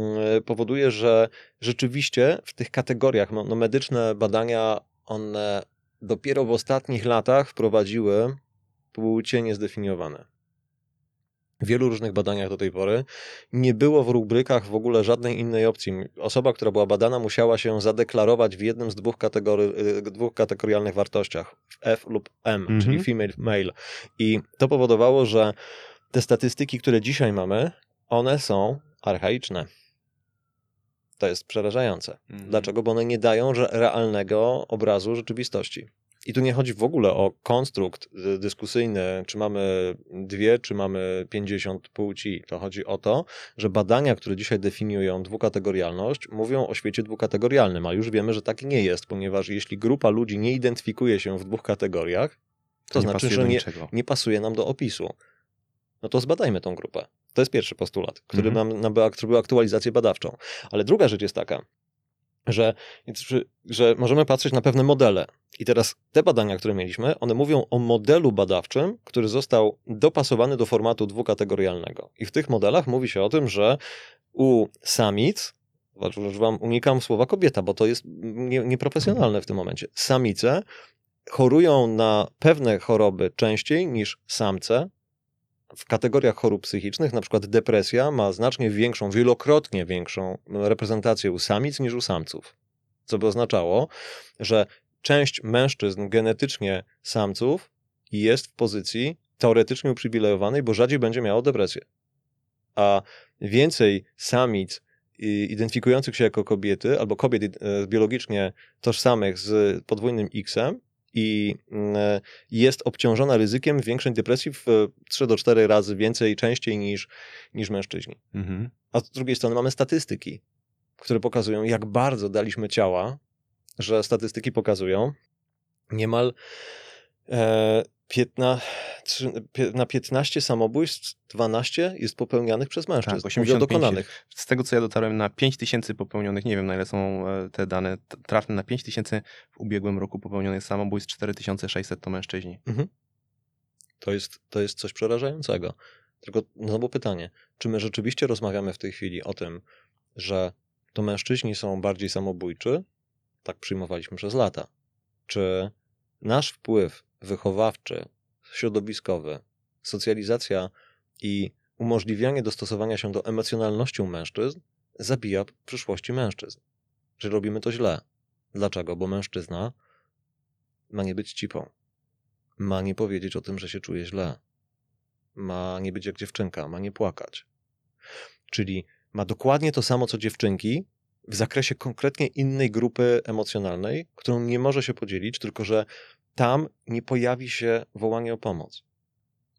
powoduje, że rzeczywiście w tych kategoriach, no, no medyczne badania, one dopiero w ostatnich latach wprowadziły płcie niezdefiniowane. W wielu różnych badaniach do tej pory nie było w rubrykach w ogóle żadnej innej opcji. Osoba, która była badana, musiała się zadeklarować w jednym z dwóch, kategory, y, dwóch kategorialnych wartościach, F lub M, Mhm. czyli female, male. I to powodowało, że te statystyki, które dzisiaj mamy, one są archaiczne. To jest przerażające. Mhm. Dlaczego? Bo one nie dają realnego obrazu rzeczywistości. I tu nie chodzi w ogóle o konstrukt dyskusyjny, czy mamy dwie, czy mamy 50 płci. To chodzi o to, że badania, które dzisiaj definiują dwukategorialność, mówią o świecie dwukategorialnym, a już wiemy, że tak nie jest, ponieważ jeśli grupa ludzi nie identyfikuje się w dwóch kategoriach, to, nie znaczy, że nie, nie pasuje nam do opisu. No to zbadajmy tą grupę. To jest pierwszy postulat, który Mhm. nam, nam był aktualizację badawczą. Ale druga rzecz jest taka, że, że możemy patrzeć na pewne modele. I teraz te badania, które mieliśmy, one mówią o modelu badawczym, który został dopasowany do formatu dwukategorialnego. I w tych modelach mówi się o tym, że u samic, używam, unikam słowa kobieta, bo to jest nie, nieprofesjonalne w tym momencie. Samice chorują na pewne choroby częściej niż samce. W kategoriach chorób psychicznych, na przykład depresja ma znacznie większą, wielokrotnie większą reprezentację u samic niż u samców. Co by oznaczało, że część mężczyzn genetycznie samców jest w pozycji teoretycznie uprzywilejowanej, bo rzadziej będzie miało depresję. A więcej samic identyfikujących się jako kobiety, albo kobiet biologicznie tożsamych z podwójnym X-em, i jest obciążona ryzykiem większej depresji w 3 do 4 razy więcej, częściej niż, niż mężczyźni. Mhm. A z drugiej strony mamy statystyki, które pokazują, jak bardzo daliśmy ciała, że statystyki pokazują niemal e, 15, na 15 samobójstw 12 jest popełnianych przez mężczyzn. Tak, Mówię o dokonanych. Z tego, co ja dotarłem, na 5 tysięcy popełnionych, nie wiem na ile są te dane trafne, na 5 tysięcy w ubiegłym roku popełnionych samobójstw, 4600 to mężczyźni. Mhm. To, jest, to jest coś przerażającego. Tylko znowu pytanie, czy my rzeczywiście rozmawiamy w tej chwili o tym, że to mężczyźni są bardziej samobójczy? Tak przyjmowaliśmy przez lata. Czy nasz wpływ wychowawczy, środowiskowy, socjalizacja i umożliwianie dostosowania się do emocjonalności mężczyzn zabija w przyszłości mężczyzn. Że robimy to źle. Dlaczego? Bo mężczyzna ma nie być cipą. Ma nie powiedzieć o tym, że się czuje źle. Ma nie być jak dziewczynka, ma nie płakać. Czyli ma dokładnie to samo, co dziewczynki, w zakresie konkretnie innej grupy emocjonalnej, którą nie może się podzielić, tylko że tam nie pojawi się wołanie o pomoc.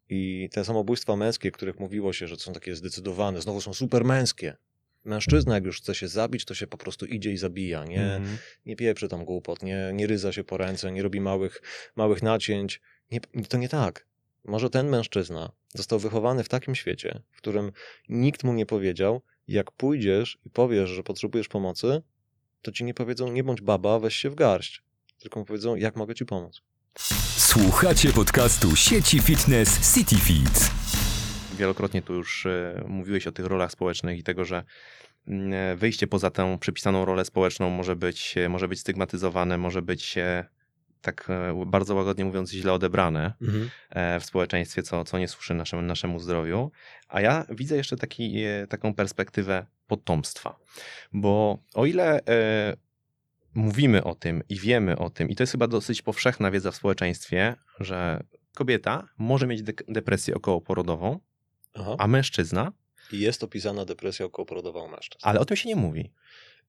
I te samobójstwa męskie, których mówiło się, że są takie zdecydowane, znowu są super męskie. Mężczyzna, jak już chce się zabić, to się po prostu idzie i zabija. Nie, Mhm. nie pieprzy tam głupot, nie, nie ryza się po ręce, nie robi małych, małych nacięć. Nie, to nie tak. może ten mężczyzna został wychowany w takim świecie, w którym nikt mu nie powiedział, jak pójdziesz i powiesz, że potrzebujesz pomocy, to ci nie powiedzą, nie bądź baba, weź się w garść. Tylko mu powiedzą, jak mogę ci pomóc. Słuchacie podcastu sieci fitness CityFit. Wielokrotnie tu już e, mówiłeś o tych rolach społecznych i tego, że mm, wyjście poza tę przypisaną rolę społeczną może być, e, może być stygmatyzowane, może być e, tak bardzo łagodnie mówiąc źle odebrane mhm. w społeczeństwie, co, co nie służy naszemu, naszemu zdrowiu. A ja widzę jeszcze taki, taką perspektywę potomstwa, bo o ile mówimy o tym i wiemy o tym, i to jest chyba dosyć powszechna wiedza w społeczeństwie, że kobieta może mieć de depresję okołoporodową, Aha. a mężczyzna. I jest opisana depresja okołoporodowa u mężczyzn. Ale o tym się nie mówi.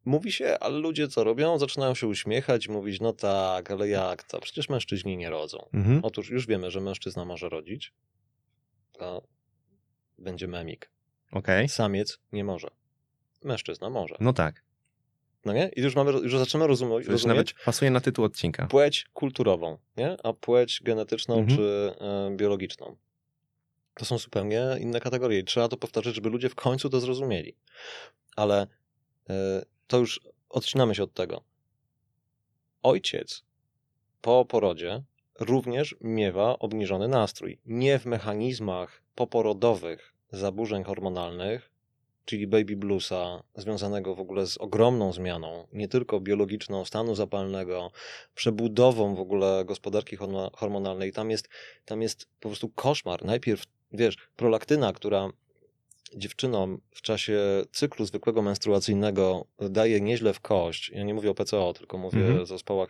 Mówi się, ale ludzie co robią? Zaczynają się uśmiechać, mówić, no tak, ale jak to? Przecież mężczyźni nie rodzą. Mhm. Otóż już wiemy, że mężczyzna może rodzić, a będzie memik. Okay. Samiec nie może. Mężczyzna może. No tak. No nie? I już, mamy, już zaczynamy rozumieć, rozumieć. nawet pasuje na tytuł odcinka. Płeć kulturową, nie? A płeć genetyczną mhm. czy y, biologiczną. To są zupełnie inne kategorie i trzeba to powtarzać, żeby ludzie w końcu to zrozumieli. Ale y, to już odcinamy się od tego. Ojciec po porodzie również miewa obniżony nastrój. Nie w mechanizmach poporodowych zaburzeń hormonalnych, czyli baby bluesa, związanego w ogóle z ogromną zmianą, nie tylko biologiczną stanu zapalnego, przebudową w ogóle gospodarki hormonalnej. Tam jest, tam jest po prostu koszmar. Najpierw, wiesz, prolaktyna, która dziewczynom w czasie cyklu zwykłego menstruacyjnego daje nieźle w kość. Ja nie mówię o PCO, tylko mówię mhm. o zespołach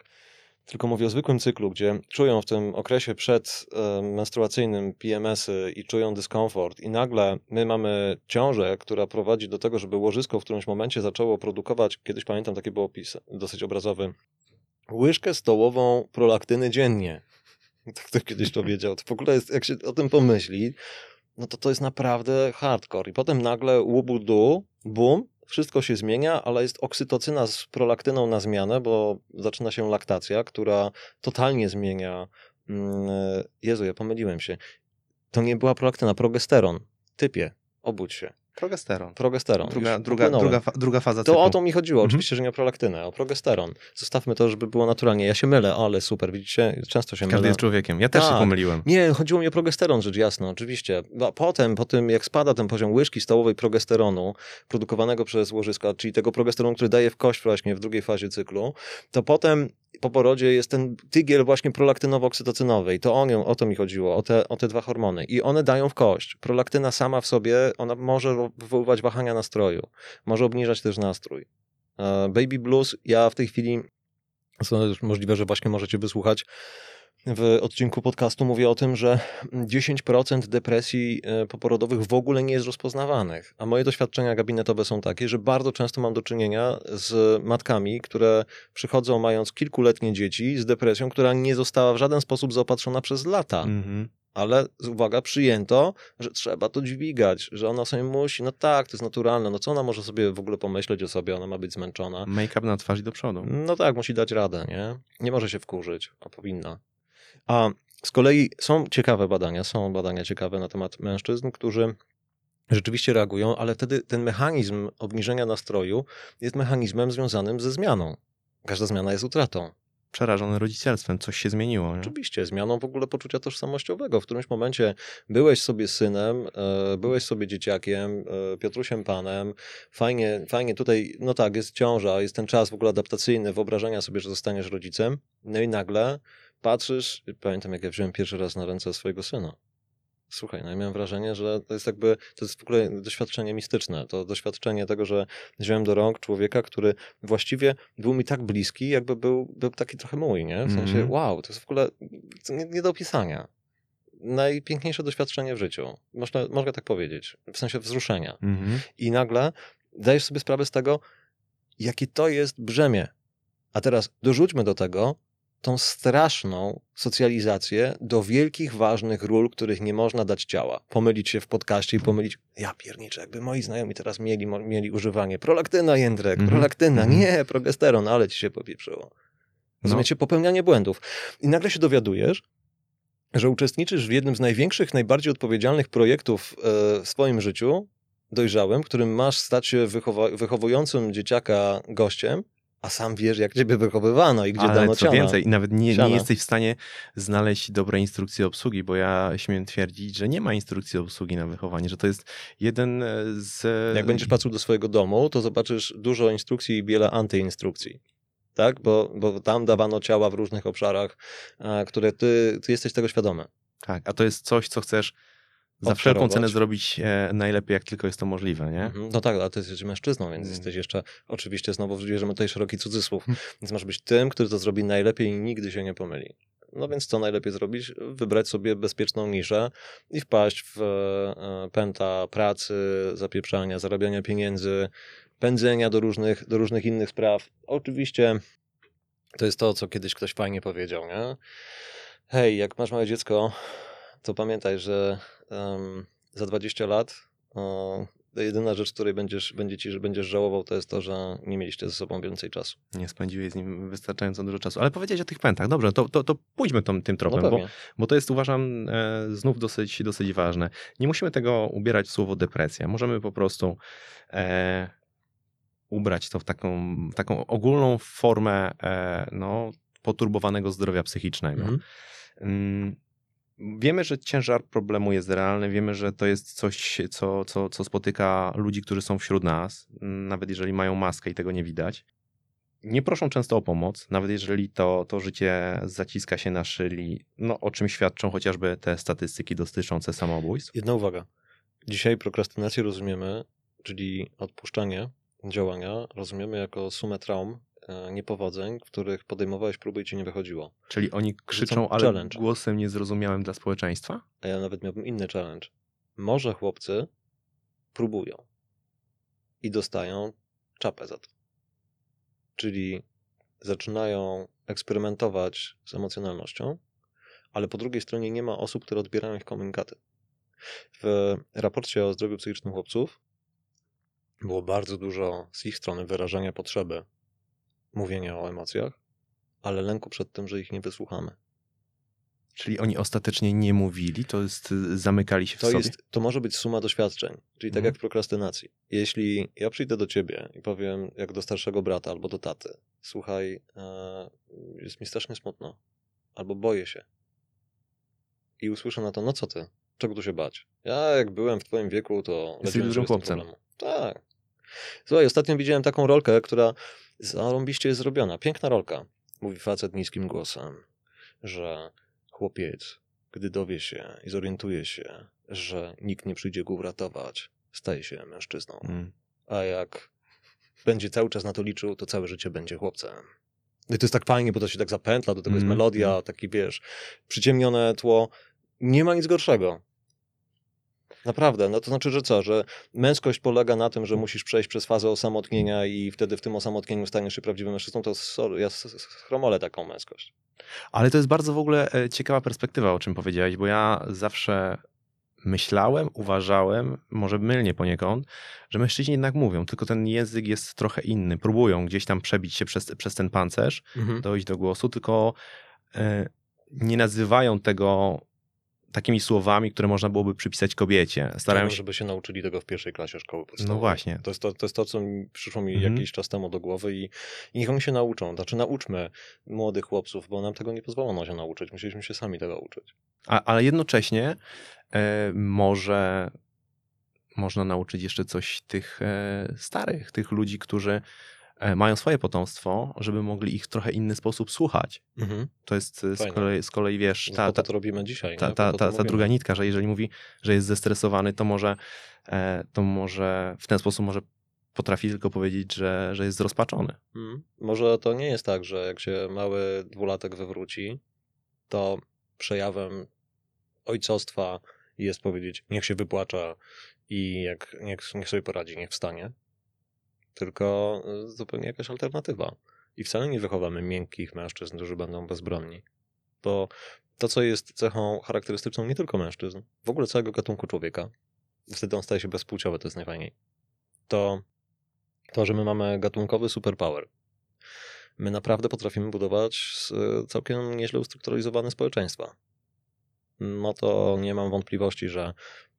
tylko mówię o zwykłym cyklu, gdzie czują w tym okresie przed e, PMS-y i czują dyskomfort i nagle my mamy ciążę, która prowadzi do tego, żeby łożysko w którymś momencie zaczęło produkować, kiedyś pamiętam taki był opis dosyć obrazowy, łyżkę stołową prolaktyny dziennie. Tak to kiedyś powiedział. To w ogóle jest, jak się o tym pomyśli, no to to jest naprawdę hardcore. I potem nagle łubu-du, boom, wszystko się zmienia, ale jest oksytocyna z prolaktyną na zmianę, bo zaczyna się laktacja, która totalnie zmienia. Mm, Jezu, ja pomyliłem się. To nie była prolaktyna, progesteron. Typie, obudź się. Progesteron. Progesteron. Druga, druga, druga, druga faza To o to mi chodziło, mhm. oczywiście, że nie o prolaktynę, o progesteron. Zostawmy to, żeby było naturalnie. Ja się mylę, ale super, widzicie, często się Każdy mylę. Każdy jest człowiekiem. Ja też tak. się pomyliłem. Nie, chodziło mi o progesteron, rzecz jasna, oczywiście. A potem, po tym jak spada ten poziom łyżki stołowej progesteronu produkowanego przez łożyska, czyli tego progesteronu, który daje w kość właśnie w drugiej fazie cyklu, to potem po porodzie jest ten tygiel właśnie prolaktynowo-oksytocynowy i to o, nią, o to mi chodziło, o te, o te dwa hormony. I one dają w kość. Prolaktyna sama w sobie, ona może wywoływać wahania nastroju, może obniżać też nastrój. E, Baby Blues, ja w tej chwili, możliwe, że właśnie możecie wysłuchać, w odcinku podcastu mówię o tym, że 10% depresji e, poporodowych w ogóle nie jest rozpoznawanych. A moje doświadczenia gabinetowe są takie, że bardzo często mam do czynienia z matkami, które przychodzą mając kilkuletnie dzieci z depresją, która nie została w żaden sposób zaopatrzona przez lata. Mhm ale uwaga, przyjęto, że trzeba to dźwigać, że ona sobie musi, no tak, to jest naturalne, no co ona może sobie w ogóle pomyśleć o sobie, ona ma być zmęczona. Make-up na twarz i do przodu. No tak, musi dać radę, nie? Nie może się wkurzyć, a powinna. A z kolei są ciekawe badania, są badania ciekawe na temat mężczyzn, którzy rzeczywiście reagują, ale wtedy ten mechanizm obniżenia nastroju jest mechanizmem związanym ze zmianą. Każda zmiana jest utratą. Przerażony rodzicielstwem, coś się zmieniło. Nie? Oczywiście, zmianą w ogóle poczucia tożsamościowego. W którymś momencie byłeś sobie synem, e, byłeś sobie dzieciakiem, e, Piotrusiem Panem, fajnie, fajnie tutaj, no tak, jest ciąża, jest ten czas w ogóle adaptacyjny, wyobrażenia sobie, że zostaniesz rodzicem, no i nagle patrzysz, pamiętam jak ja wziąłem pierwszy raz na ręce swojego syna. Słuchaj, no ja miałem wrażenie, że to jest jakby, to jest w ogóle doświadczenie mistyczne. To doświadczenie tego, że wziąłem do rąk człowieka, który właściwie był mi tak bliski, jakby był, był taki trochę mój, nie? W sensie, mm -hmm. wow, to jest w ogóle nie, nie do opisania. Najpiękniejsze doświadczenie w życiu. Można, można tak powiedzieć. W sensie wzruszenia. Mm -hmm. I nagle dajesz sobie sprawę z tego, jakie to jest brzemię. A teraz dorzućmy do tego tą straszną socjalizację do wielkich, ważnych ról, których nie można dać ciała. Pomylić się w podcaście i pomylić, ja pierniczę, jakby moi znajomi teraz mieli, mieli używanie prolaktyna, Jędrek, mm prolaktyna, -hmm. nie, progesteron, ale ci się popieprzyło. Rozumiecie? No. Popełnianie błędów. I nagle się dowiadujesz, że uczestniczysz w jednym z największych, najbardziej odpowiedzialnych projektów e, w swoim życiu, dojrzałym, którym masz stać się wychowującym dzieciaka gościem, a sam wiesz, jak ciebie wychowywano i gdzie Ale dano co ciana. więcej, nawet nie, nie jesteś w stanie znaleźć dobrej instrukcji obsługi, bo ja śmiem twierdzić, że nie ma instrukcji obsługi na wychowanie, że to jest jeden e, z... Jak będziesz patrzył do swojego domu, to zobaczysz dużo instrukcji i wiele antyinstrukcji. Tak? Bo, bo tam dawano ciała w różnych obszarach, e, które ty, ty jesteś tego świadomy. Tak, a to jest coś, co chcesz za wszelką cenę zrobić e, najlepiej, jak tylko jest to możliwe, nie? Mhm. No tak, ale ty jesteś mężczyzną, więc Mm. jesteś jeszcze, oczywiście znowu bierzemy tutaj szeroki cudzysłów, więc masz być tym, który to zrobi najlepiej i nigdy się nie pomyli. No więc co najlepiej zrobić? Wybrać sobie bezpieczną niszę i wpaść w e, pęta pracy, zapieprzania, zarabiania pieniędzy, pędzenia do różnych, do różnych innych spraw. Oczywiście to jest to, co kiedyś ktoś fajnie powiedział, nie? Hej, jak masz małe dziecko, to pamiętaj, że em, za 20 lat to jedyna rzecz, której będziesz, będzie ci, że będziesz żałował, to jest to, że nie mieliście ze sobą więcej czasu. Nie spędziłeś z nim wystarczająco dużo czasu. Ale powiedziałeś o tych pętach. Dobrze, to, to, to pójdźmy tą, tym tropem, no bo, bo to jest uważam e, znów dosyć, dosyć ważne. Nie musimy tego ubierać w słowo depresja. Możemy po prostu e, ubrać to w taką, taką ogólną formę e, no, poturbowanego zdrowia psychicznego. Mhm. Wiemy, że ciężar problemu jest realny, wiemy, że to jest coś, co, co, co spotyka ludzi, którzy są wśród nas, nawet jeżeli mają maskę i tego nie widać. Nie proszą często o pomoc, nawet jeżeli to, to życie zaciska się na szyli, no, o czym świadczą chociażby te statystyki dotyczące samobójstw. Jedna uwaga. Dzisiaj prokrastynację rozumiemy, czyli odpuszczanie działania, rozumiemy jako sumę traum, niepowodzeń, w których podejmowałeś próby i ci nie wychodziło. Czyli oni krzyczą, Rzucam ale challenge. głosem niezrozumiałym dla społeczeństwa? A ja nawet miałbym inny challenge. Może chłopcy próbują i dostają czapę za to. Czyli zaczynają eksperymentować z emocjonalnością, ale po drugiej stronie nie ma osób, które odbierają ich komunikaty. W raporcie o zdrowiu psychicznym chłopców było bardzo dużo z ich strony wyrażania potrzeby mówienia o emocjach, ale lęku przed tym, że ich nie wysłuchamy. Czyli oni ostatecznie nie mówili, to jest, y, zamykali się w To, sobie? jest, to może być suma doświadczeń, czyli tak Mhm. jak w prokrastynacji. Jeśli ja przyjdę do ciebie i powiem, jak do starszego brata albo do taty, słuchaj, e, jest mi strasznie smutno, albo boję się. I usłyszę na to, no co ty, czego tu się bać? Ja jak byłem w twoim wieku, to Jesteś dużym chłopcem. Tak. Słuchaj, ostatnio widziałem taką rolkę, która zarąbiście jest zrobiona. Piękna rolka. Mówi facet niskim głosem, że chłopiec, gdy dowie się i zorientuje się, że nikt nie przyjdzie go uratować, staje się mężczyzną. Mm. A jak będzie cały czas na to liczył, to całe życie będzie chłopcem. I to jest tak fajnie, bo to się tak zapętla, do tego jest Mm, melodia, taki wiesz, przyciemnione tło. Nie ma nic gorszego. Naprawdę, no to znaczy, że co, że męskość polega na tym, że musisz przejść przez fazę osamotnienia i wtedy w tym osamotnieniu staniesz się prawdziwym mężczyzną, to sorry, ja chromolę taką męskość. Ale to jest bardzo w ogóle e, ciekawa perspektywa, o czym powiedziałeś, bo ja zawsze myślałem, uważałem, może mylnie poniekąd, że mężczyźni jednak mówią, tylko ten język jest trochę inny. Próbują gdzieś tam przebić się przez, przez ten pancerz, dojść do głosu, tylko e, nie nazywają tego takimi słowami, które można byłoby przypisać kobiecie. Starają się. żeby się nauczyli tego w pierwszej klasie szkoły podstawowej. No właśnie. To jest to, to, jest to co mi przyszło mi Mhm. jakiś czas temu do głowy i, i niech oni się nauczą. Znaczy nauczmy młodych chłopców, bo nam tego nie pozwolono się nauczyć. Musieliśmy się sami tego uczyć. A, ale jednocześnie e, może można nauczyć jeszcze coś tych e, starych, tych ludzi, którzy mają swoje potomstwo, żeby mogli ich w trochę inny sposób słuchać. To jest e, z kolei, z kolei wiesz, ta, ta, to, robimy dzisiaj. ta, ta, ta, ta druga nitka, że jeżeli mówi, że jest zestresowany, to może, e, to może w ten sposób może potrafi tylko powiedzieć, że, że jest zrozpaczony. Mhm. Może to nie jest tak, że jak się mały dwulatek wywróci, to przejawem ojcostwa jest powiedzieć, niech się wypłacza i jak, niech, niech sobie poradzi, niech wstanie. Tylko y, zupełnie jakaś alternatywa. I wcale nie wychowamy miękkich mężczyzn, którzy będą bezbronni. Bo to, co jest cechą charakterystyczną nie tylko mężczyzn, w ogóle całego gatunku człowieka, wtedy on staje się bezpłciowy, to jest najfajniej, to to, że my mamy gatunkowy superpower. My naprawdę potrafimy budować s- całkiem nieźle ustrukturyzowane społeczeństwa. no to nie mam wątpliwości, że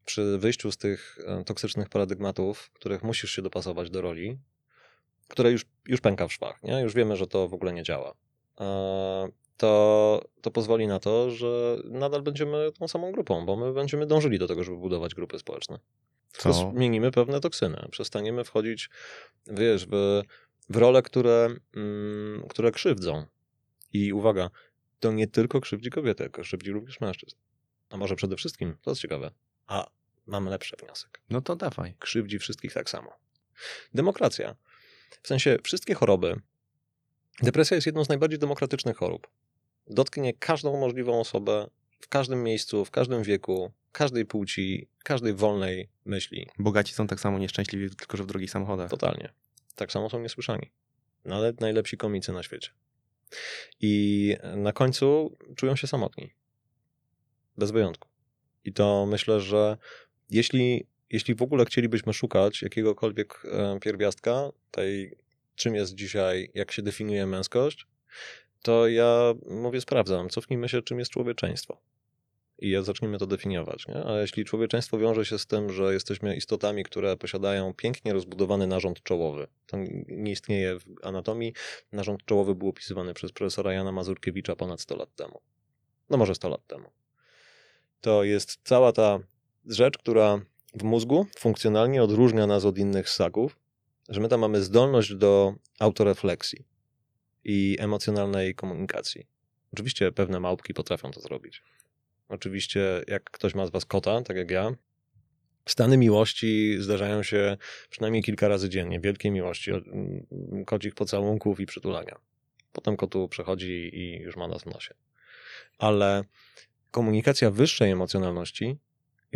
przy wyjściu z tych e, toksycznych paradygmatów, których musisz się dopasować do roli, które już, już pęka w szwach, nie? już wiemy, że to w ogóle nie działa, e, to, to pozwoli na to, że nadal będziemy tą samą grupą, bo my będziemy dążyli do tego, żeby budować grupy społeczne. Tylko Co? zmienimy pewne toksyny. Przestaniemy wchodzić, wiesz, w, w role, które, mm, które krzywdzą. I uwaga, to nie tylko krzywdzi kobiety, tylko krzywdzi również mężczyzn. A może przede wszystkim, to jest ciekawe, a mam lepszy wniosek. No to dawaj. Krzywdzi wszystkich tak samo. Demokracja. W sensie wszystkie choroby. Depresja jest jedną z najbardziej demokratycznych chorób. Dotknie każdą możliwą osobę w każdym miejscu, w każdym wieku, każdej płci, każdej wolnej myśli. Bogaci są tak samo nieszczęśliwi, tylko że w drogich samochodach. Totalnie. Tak samo są niesłyszani. Nawet najlepsi komicy na świecie. I na końcu czują się samotni. Bez wyjątku. I to myślę, że jeśli, jeśli w ogóle chcielibyśmy szukać jakiegokolwiek e, pierwiastka tej, czym jest dzisiaj, jak się definiuje męskość, to ja mówię, sprawdzam, cofnijmy się, czym jest człowieczeństwo. I zacznijmy to definiować. Nie? A jeśli człowieczeństwo wiąże się z tym, że jesteśmy istotami, które posiadają pięknie rozbudowany narząd czołowy, to nie istnieje w anatomii. Narząd czołowy był opisywany przez profesora Jana Mazurkiewicza ponad 100 lat temu. No może 100 lat temu. To jest cała ta rzecz, która w mózgu funkcjonalnie odróżnia nas od innych ssaków, że my tam mamy zdolność do autorefleksji i emocjonalnej komunikacji. Oczywiście pewne małpki potrafią to zrobić. Oczywiście, jak ktoś ma z was kota, tak jak ja, stany miłości zdarzają się przynajmniej kilka razy dziennie. Wielkie miłości, mm, kocich pocałunków i przytulania. Potem kotu przechodzi i już ma nas w nosie. Ale komunikacja wyższej emocjonalności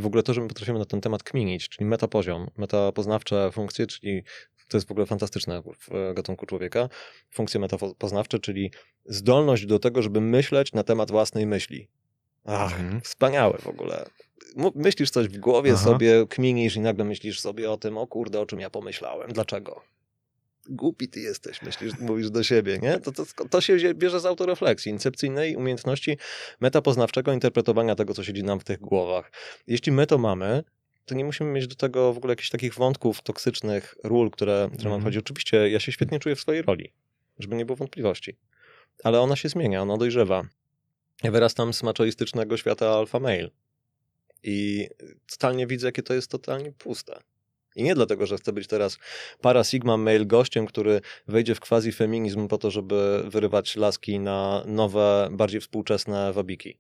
i w ogóle to, że my potrafimy na ten temat kminić, czyli metapoziom, metapoznawcze funkcje, czyli to jest w ogóle fantastyczne w gatunku człowieka, funkcje metapoznawcze, czyli zdolność do tego, żeby myśleć na temat własnej myśli. Ach, Mhm. wspaniałe w ogóle. Myślisz coś w głowie Aha. sobie, kminisz i nagle myślisz sobie o tym, o kurde, o czym ja pomyślałem, dlaczego? Głupi ty jesteś, myślisz, mówisz do siebie, nie? To, to, to się bierze z autorefleksji, incepcyjnej umiejętności metapoznawczego interpretowania tego, co siedzi nam w tych głowach. Jeśli my to mamy, to nie musimy mieć do tego w ogóle jakichś takich wątków toksycznych, ról, które, które nam Mhm. chodzi. Oczywiście ja się świetnie czuję w swojej roli, żeby nie było wątpliwości. Ale ona się zmienia, ona dojrzewa. Ja wyrastam z maczoistycznego świata alfa male i totalnie widzę, jakie to jest totalnie puste. I nie dlatego, że chcę być teraz para sigma male gościem, który wejdzie w quasi feminizm po to, żeby wyrywać laski na nowe, bardziej współczesne wabiki.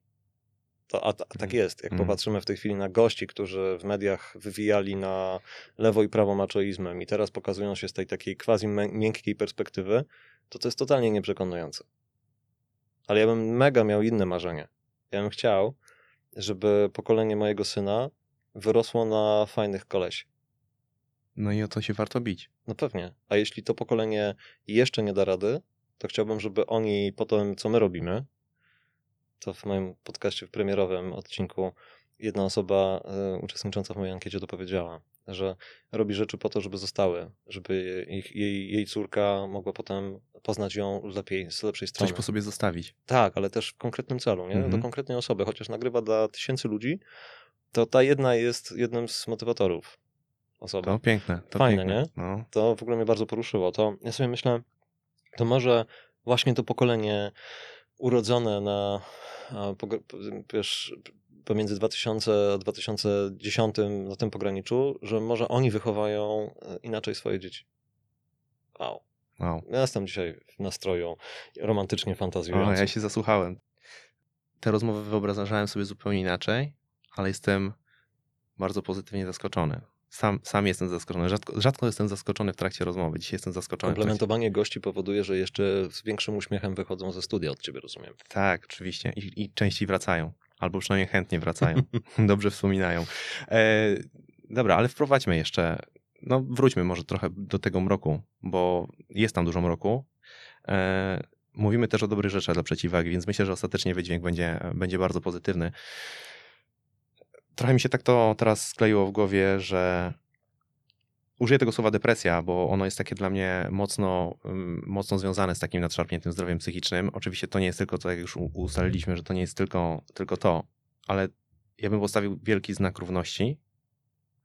To, a, a tak Mhm. jest. Jak Mhm. popatrzymy w tej chwili na gości, którzy w mediach wywijali na lewo i prawo maczoizmem i teraz pokazują się z tej takiej quasi miękkiej perspektywy, to to jest totalnie nieprzekonujące. Ale ja bym mega miał inne marzenie. Ja bym chciał, żeby pokolenie mojego syna wyrosło na fajnych kolesi. No i o to się warto bić. No pewnie. A jeśli to pokolenie jeszcze nie da rady, to chciałbym, żeby oni po tym, co my robimy, to w moim podcaście w premierowym odcinku jedna osoba y, uczestnicząca w mojej ankiecie to powiedziała, że robi rzeczy po to, żeby zostały, żeby ich, jej, jej córka mogła potem poznać ją lepiej, z lepszej strony. Coś po sobie zostawić. Tak, ale też w konkretnym celu, nie? Mhm. do konkretnej osoby. Chociaż nagrywa dla tysięcy ludzi, to ta jedna jest jednym z motywatorów osoby. To piękne. To Fajne, piękne. nie? No. To w ogóle mnie bardzo poruszyło. To ja sobie myślę, to może właśnie to pokolenie urodzone na, wiesz, pomiędzy 2000 a 2010 na tym pograniczu, że może oni wychowają e, inaczej swoje dzieci. Wow. Wow. Ja jestem dzisiaj w nastroju romantycznie O, fantazjującym. ja się zasłuchałem. Te rozmowy wyobrażałem sobie zupełnie inaczej, ale jestem bardzo pozytywnie zaskoczony. Sam, sam jestem zaskoczony. Rzadko, rzadko jestem zaskoczony w trakcie rozmowy. Dzisiaj jestem zaskoczony. Komplementowanie gości powoduje, że jeszcze z większym uśmiechem wychodzą ze studia od ciebie, rozumiem. Tak, oczywiście. I, I częściej wracają. Albo przynajmniej chętnie wracają. Dobrze wspominają. E, dobra, ale wprowadźmy jeszcze. No, wróćmy może trochę do tego mroku, bo jest tam dużo mroku. E, mówimy też o dobrych rzeczach dla przeciwwagi, więc myślę, że ostatecznie wydźwięk będzie, będzie bardzo pozytywny. Trochę mi się tak to teraz skleiło w głowie, że użyję tego słowa depresja, bo ono jest takie dla mnie mocno, ym, mocno związane z takim nadszarpniętym zdrowiem psychicznym. Oczywiście to nie jest tylko to, jak już ustaliliśmy, że to nie jest tylko, tylko to, ale ja bym postawił wielki znak równości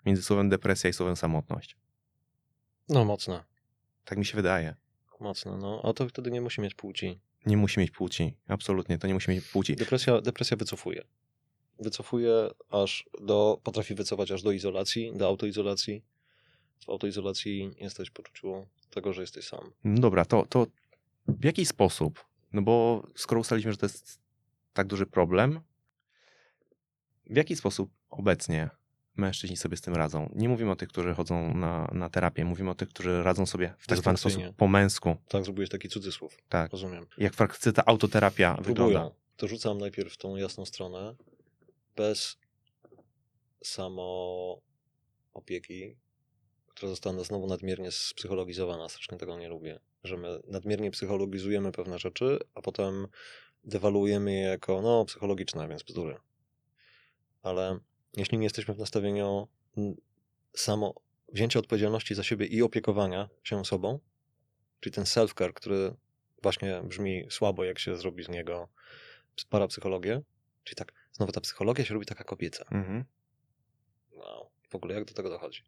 między słowem depresja i słowem samotność. No mocno, Tak mi się wydaje. mocno. No, a to wtedy nie musi mieć płci. Nie musi mieć płci. Absolutnie, to nie musi mieć płci. Depresja, depresja wycofuje. Wycofuje aż do, potrafi wycofać aż do izolacji, do autoizolacji. W autoizolacji jesteś w poczuciu tego, że jesteś sam. No dobra, to, to w jaki sposób? No bo skoro ustaliliśmy, że to jest tak duży problem, w jaki sposób obecnie mężczyźni sobie z tym radzą? Nie mówimy o tych, którzy chodzą na, na terapię, mówimy o tych, którzy radzą sobie w tak zwany sposób po męsku. Tak, zrobiłeś taki cudzysłów. Tak. Rozumiem. Jak w praktyce ta autoterapia wygląda? Próbują. To rzucam najpierw tą jasną stronę. Bez samo opieki, która została znowu nadmiernie spsychologizowana. Strasznie tego nie lubię. Że my nadmiernie psychologizujemy pewne rzeczy, a potem dewaluujemy je jako no psychologiczne, więc bzdury. Ale jeśli nie jesteśmy w nastawieniu mm, samo wzięcia odpowiedzialności za siebie i opiekowania się sobą, czyli ten self-care, który właśnie brzmi słabo, jak się zrobi z niego parapsychologię, czyli tak, znowu ta psychologia się robi taka kobieca. Mhm. Wow, w ogóle jak do tego dochodzi?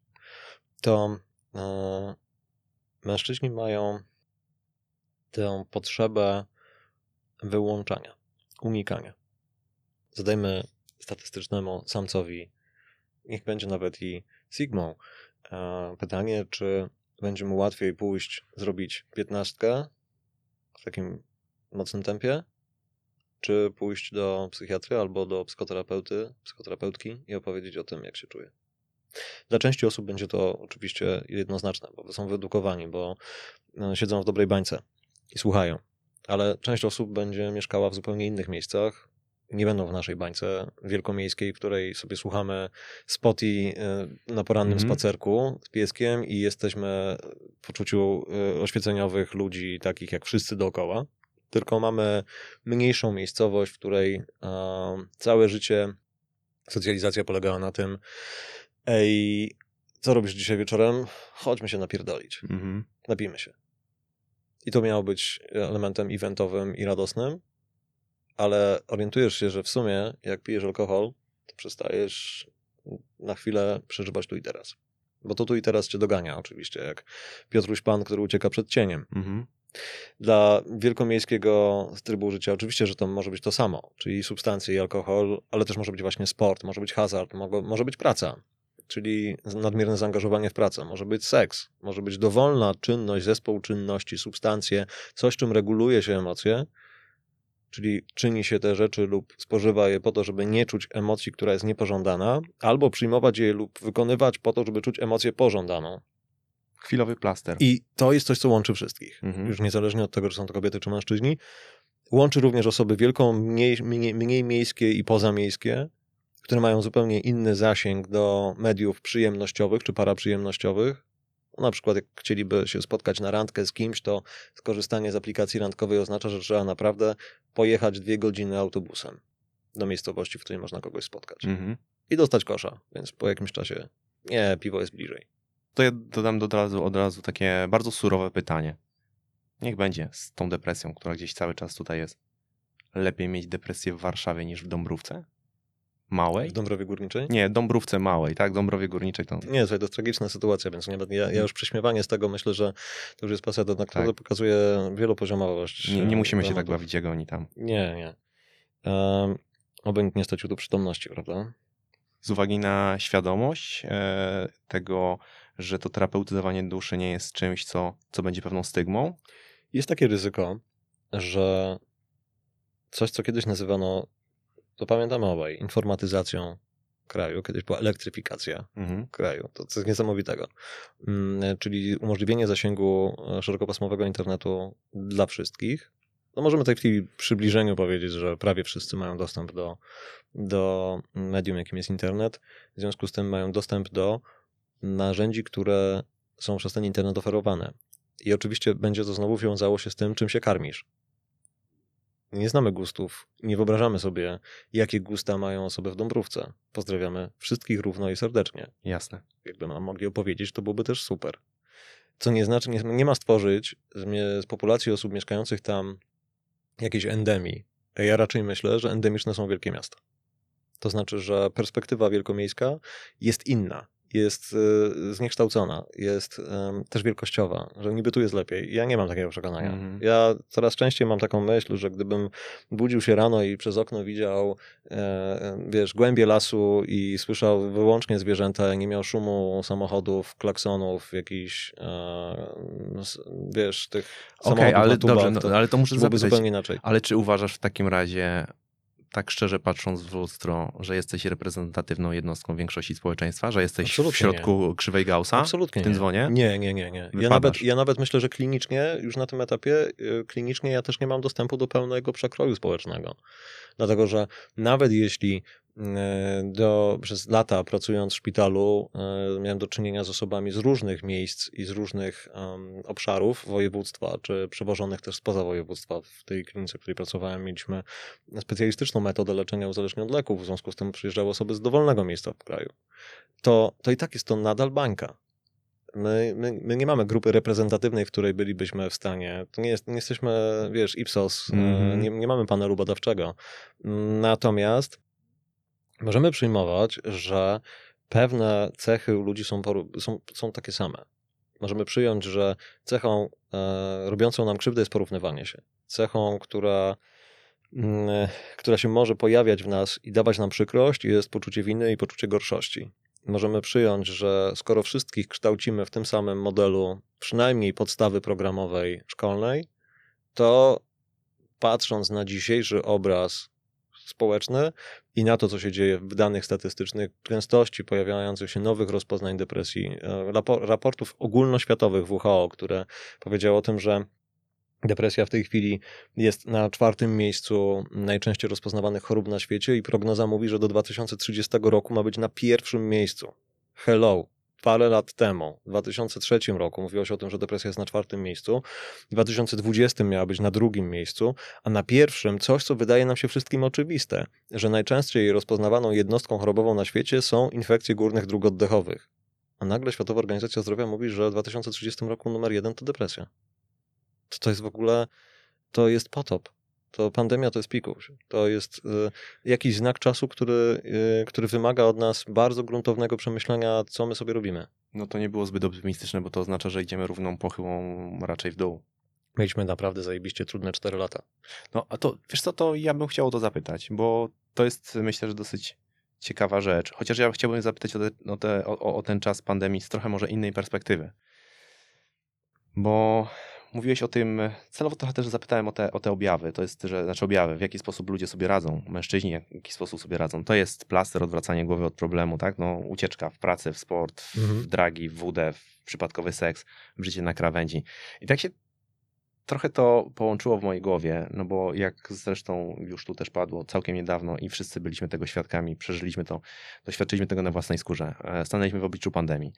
To e, mężczyźni mają tę potrzebę wyłączania, unikania. Zadajmy statystycznemu samcowi, niech będzie nawet i Sigmą, e, pytanie, czy będzie mu łatwiej pójść zrobić piętnastkę w takim mocnym tempie, czy pójść do psychiatry albo do psychoterapeuty, psychoterapeutki i opowiedzieć o tym, jak się czuje. Dla części osób będzie to oczywiście jednoznaczne, bo są wyedukowani, bo e, siedzą w dobrej bańce i słuchają. Ale część osób będzie mieszkała w zupełnie innych miejscach. Nie będą w naszej bańce wielkomiejskiej, w której sobie słuchamy spoty e, na porannym Mhm. spacerku z pieskiem i jesteśmy w poczuciu e, oświeceniowych ludzi, takich jak wszyscy dookoła. Tylko mamy mniejszą miejscowość, w której całe życie socjalizacja polegała na tym, ej, co robisz dzisiaj wieczorem? Chodźmy się napierdolić. Mhm. Napijmy się. I to miało być elementem eventowym i radosnym, ale orientujesz się, że w sumie jak pijesz alkohol, to przestajesz na chwilę przeżywać tu i teraz. Bo to tu i teraz cię dogania oczywiście, jak Piotruś Pan, który ucieka przed cieniem. Mhm. Dla wielkomiejskiego trybu życia oczywiście, że to może być to samo, czyli substancje i alkohol, ale też może być właśnie sport, może być hazard, może być praca, czyli nadmierne zaangażowanie w pracę, może być seks, może być dowolna czynność, zespół czynności, substancje, coś, czym reguluje się emocje, czyli czyni się te rzeczy lub spożywa je po to, żeby nie czuć emocji, która jest niepożądana, albo przyjmować je lub wykonywać po to, żeby czuć emocję pożądaną. Chwilowy plaster. I to jest coś, co łączy wszystkich. Mhm. Już niezależnie od tego, czy są to kobiety, czy mężczyźni. Łączy również osoby wielką, mniej, mniej, mniej miejskie i pozamiejskie, które mają zupełnie inny zasięg do mediów przyjemnościowych czy paraprzyjemnościowych. Na przykład, jak chcieliby się spotkać na randkę z kimś, to skorzystanie z aplikacji randkowej oznacza, że trzeba naprawdę pojechać dwie godziny autobusem do miejscowości, w której można kogoś spotkać. Mhm. I dostać kosza, więc po jakimś czasie nie, piwo jest bliżej. To ja dodam od razu, od razu takie bardzo surowe pytanie. Niech będzie z tą depresją, która gdzieś cały czas tutaj jest. Lepiej mieć depresję w Warszawie niż w Dąbrówce? Małej? W Dąbrowie Górniczej? Nie, Dąbrówce małej, tak? Dąbrowie Górniczej to... Nie, słuchaj, to jest tragiczna sytuacja, więc nie, ja, ja już prześmiewanie z tego myślę, że to już jest pasja, to naprawdę pokazuje wielopoziomowość. Nie, nie musimy się tak bawić, jak oni tam. Nie, nie. Um, oby nikt nie stracił tu przytomności, prawda? Z uwagi na świadomość e, tego, że to terapeutyzowanie duszy nie jest czymś, co, co będzie pewną stygmą. Jest takie ryzyko, że coś, co kiedyś nazywano, to pamiętamy obaj, informatyzacją kraju, kiedyś była elektryfikacja Mhm. kraju. To coś niesamowitego. Mm, Czyli umożliwienie zasięgu e, szerokopasmowego internetu dla wszystkich. No możemy tutaj w tej przybliżeniu powiedzieć, że prawie wszyscy mają dostęp do, do medium, jakim jest internet. W związku z tym mają dostęp do narzędzi, które są przez ten internet oferowane. I oczywiście będzie to znowu wiązało się z tym, czym się karmisz. Nie znamy gustów, nie wyobrażamy sobie, jakie gusta mają osoby w Dąbrówce. Pozdrawiamy wszystkich równo i serdecznie Jasne. jakby nam mogli opowiedzieć, to byłoby też super. Co nie znaczy, nie, nie ma stworzyć z, z populacji osób mieszkających tam jakiejś endemii. Ja raczej myślę, że endemiczne są wielkie miasta. To znaczy, że perspektywa wielkomiejska jest inna jest y, zniekształcona, jest też wielkościowa, że niby tu jest lepiej. Ja nie mam takiego przekonania. Mm. Ja coraz częściej mam taką myśl, że gdybym budził się rano i przez okno widział, e, wiesz, głębie lasu i słyszał wyłącznie zwierzęta, nie miał szumu samochodów, klaksonów, jakichś, e, wiesz, tych okay, ale dobrze, no, ale to muszę zapytać, zupełnie inaczej. Ale czy uważasz w takim razie, tak szczerze patrząc w lustro, że jesteś reprezentatywną jednostką większości społeczeństwa, że jesteś Absolutnie w środku nie. krzywej Gaussa Absolutnie w tym nie. dzwonie? Nie, nie, nie. nie. Ja, nawet, ja nawet myślę, że klinicznie, już na tym etapie, y, klinicznie ja też nie mam dostępu do pełnego przekroju społecznego. Dlatego, że nawet jeśli do, przez lata pracując w szpitalu e, miałem do czynienia z osobami z różnych miejsc i z różnych um, obszarów województwa, czy przewożonych też spoza województwa. W tej klinice, w której pracowałem, mieliśmy specjalistyczną metodę leczenia uzależnień od leków, w związku z tym przyjeżdżały osoby z dowolnego miejsca w kraju. To, to i tak jest to nadal bańka. My, my, my, nie mamy grupy reprezentatywnej, w której bylibyśmy w stanie. To nie, jest, nie jesteśmy, wiesz, Ipsos, mm -hmm. nie, nie mamy panelu badawczego. Natomiast możemy przyjmować, że pewne cechy u ludzi są, są, są takie same. Możemy przyjąć, że cechą e, robiącą nam krzywdę jest porównywanie się. Cechą, która, m, mm, która się może pojawiać w nas i dawać nam przykrość, jest poczucie winy i poczucie gorszości. Możemy przyjąć, że skoro wszystkich kształcimy w tym samym modelu, przynajmniej podstawy programowej szkolnej, to patrząc na dzisiejszy obraz społeczny i na to, co się dzieje w danych statystycznych, gęstości pojawiających się nowych rozpoznań depresji, e, raportów ogólnoświatowych WHO, które powiedziało o tym, że Depresja w tej chwili jest na czwartym miejscu najczęściej rozpoznawanych chorób na świecie i prognoza mówi, że do 2030 roku ma być na pierwszym miejscu. Hello, parę lat temu, w 2003 roku, mówiło się o tym, że depresja jest na czwartym miejscu, w 2020 miała być na drugim miejscu, a na pierwszym coś, co wydaje nam się wszystkim oczywiste, że najczęściej rozpoznawaną jednostką chorobową na świecie są infekcje górnych dróg oddechowych. A nagle Światowa Organizacja Zdrowia mówi, że w 2030 roku numer jeden to depresja. To, to jest w ogóle, to jest potop to pandemia to jest pikuś. To jest y, jakiś znak czasu, który, y, który wymaga od nas bardzo gruntownego przemyślenia, co my sobie robimy. No to nie było zbyt optymistyczne, bo to oznacza, że idziemy równą pochyłą raczej w dół. Mieliśmy naprawdę zajebiście trudne 4 lata. No a to, wiesz co, to ja bym chciał o to zapytać, bo to jest myślę, że dosyć ciekawa rzecz. Chociaż ja chciałbym zapytać o, te, o, te, o, o ten czas pandemii z trochę może innej perspektywy. Bo mówiłeś o tym, celowo trochę też zapytałem o te, o te objawy, to jest, że, znaczy objawy, w jaki sposób ludzie sobie radzą, mężczyźni w jaki sposób sobie radzą. To jest plaster, odwracanie głowy od problemu, tak? No, ucieczka w pracę, w sport, w mhm. dragi, w wódę, w przypadkowy seks, w życie na krawędzi. I tak się trochę to połączyło w mojej głowie, no bo jak zresztą już tu też padło całkiem niedawno i wszyscy byliśmy tego świadkami, przeżyliśmy to, doświadczyliśmy tego na własnej skórze. E, stanęliśmy w obliczu pandemii.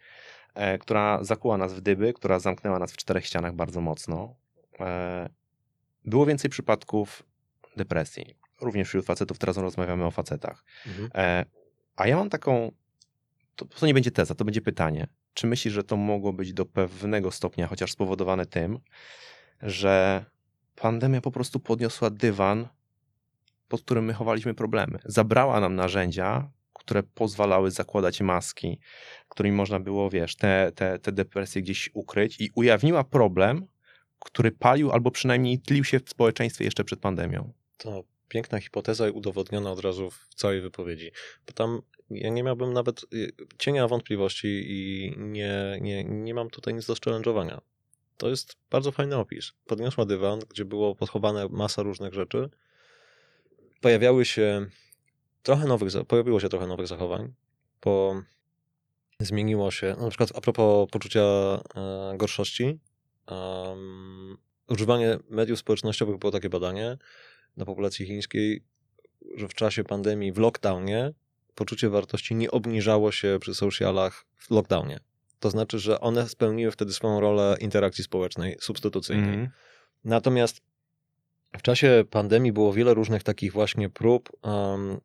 E, która zakuła nas w dyby, która zamknęła nas w czterech ścianach bardzo mocno. E, było więcej przypadków depresji, również wśród facetów. Teraz rozmawiamy o facetach. Mhm. E, a ja mam taką, to, to nie będzie teza, to będzie pytanie. Czy myślisz, że to mogło być do pewnego stopnia chociaż spowodowane tym, że pandemia po prostu podniosła dywan, pod którym my chowaliśmy problemy. Zabrała nam narzędzia, które pozwalały zakładać maski, którymi można było, wiesz, te, te, te depresje gdzieś ukryć i ujawniła problem, który palił albo przynajmniej tlił się w społeczeństwie jeszcze przed pandemią. To piękna hipoteza i udowodniona od razu w całej wypowiedzi. Bo tam ja nie miałbym nawet y, cienia wątpliwości i nie, nie, nie mam tutaj nic do szczelęczowania. To jest bardzo fajny opis. Podniosła dywan, gdzie było podchowane masa różnych rzeczy. Pojawiały się trochę nowych, pojawiło się trochę nowych zachowań, bo zmieniło się, no na przykład a propos poczucia e, gorszości, um, używanie mediów społecznościowych było takie badanie na populacji chińskiej, że w czasie pandemii w lockdownie poczucie wartości nie obniżało się przy socialach w lockdownie. To znaczy, że one spełniły wtedy swoją rolę interakcji społecznej, substytucyjnej. Mm. Natomiast w czasie pandemii było wiele różnych takich właśnie prób um,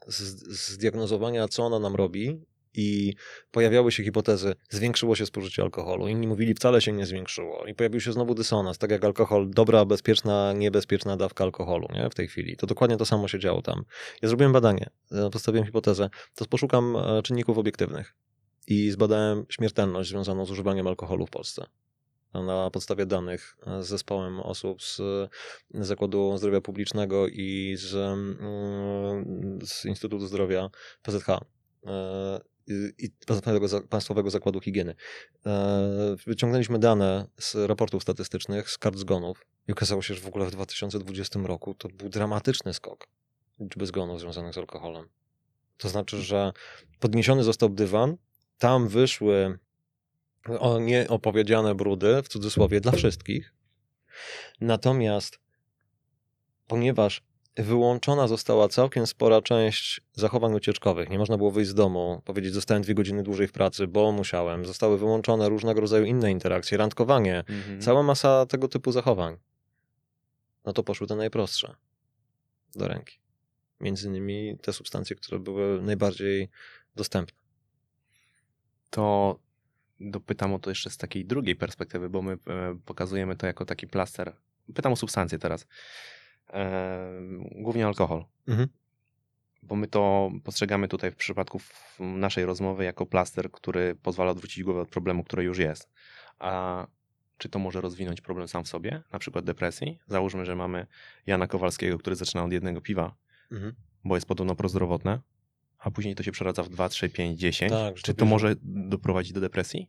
zdiagnozowania, co ona nam robi i pojawiały się hipotezy, zwiększyło się spożycie alkoholu. Inni mówili, wcale się nie zwiększyło. I pojawił się znowu dysonans, tak jak alkohol, dobra, bezpieczna, niebezpieczna dawka alkoholu nie? w tej chwili. To dokładnie to samo się działo tam. Ja zrobiłem badanie, e, postawiłem hipotezę, to poszukam e, czynników obiektywnych i zbadałem śmiertelność związaną z używaniem alkoholu w Polsce na podstawie danych z zespołem osób z Zakładu Zdrowia Publicznego i z, mm, z Instytutu Zdrowia PZH e, i Państwowego Zakładu Higieny. E, wyciągnęliśmy dane z raportów statystycznych, z kart zgonów i okazało się, że w ogóle w 2020 roku to był dramatyczny skok liczby zgonów związanych z alkoholem. To znaczy, że podniesiony został dywan, tam wyszły o nieopowiedziane brudy, w cudzysłowie, dla wszystkich. Natomiast ponieważ wyłączona została całkiem spora część zachowań ucieczkowych. Nie można było wyjść z domu, powiedzieć, zostałem dwie godziny dłużej w pracy, bo musiałem. Zostały wyłączone różnego rodzaju inne interakcje, randkowanie, mhm. cała masa tego typu zachowań. No to poszły te najprostsze do ręki. Między innymi te substancje, które były najbardziej dostępne. To dopytam o to jeszcze z takiej drugiej perspektywy, bo my e, pokazujemy to jako taki plaster. Pytam o substancje teraz. Głównie alkohol. Mhm. Bo my to postrzegamy tutaj w przypadku naszej rozmowy jako plaster, który pozwala odwrócić głowę od problemu, który już jest. A czy to może rozwinąć problem sam w sobie, na przykład depresji? Załóżmy, że mamy Jana Kowalskiego, który zaczyna od jednego piwa, mhm. bo jest podobno prozdrowotne, a później to się przeradza w 2, 3, 5, 10. Tak, Czy to może doprowadzić do depresji?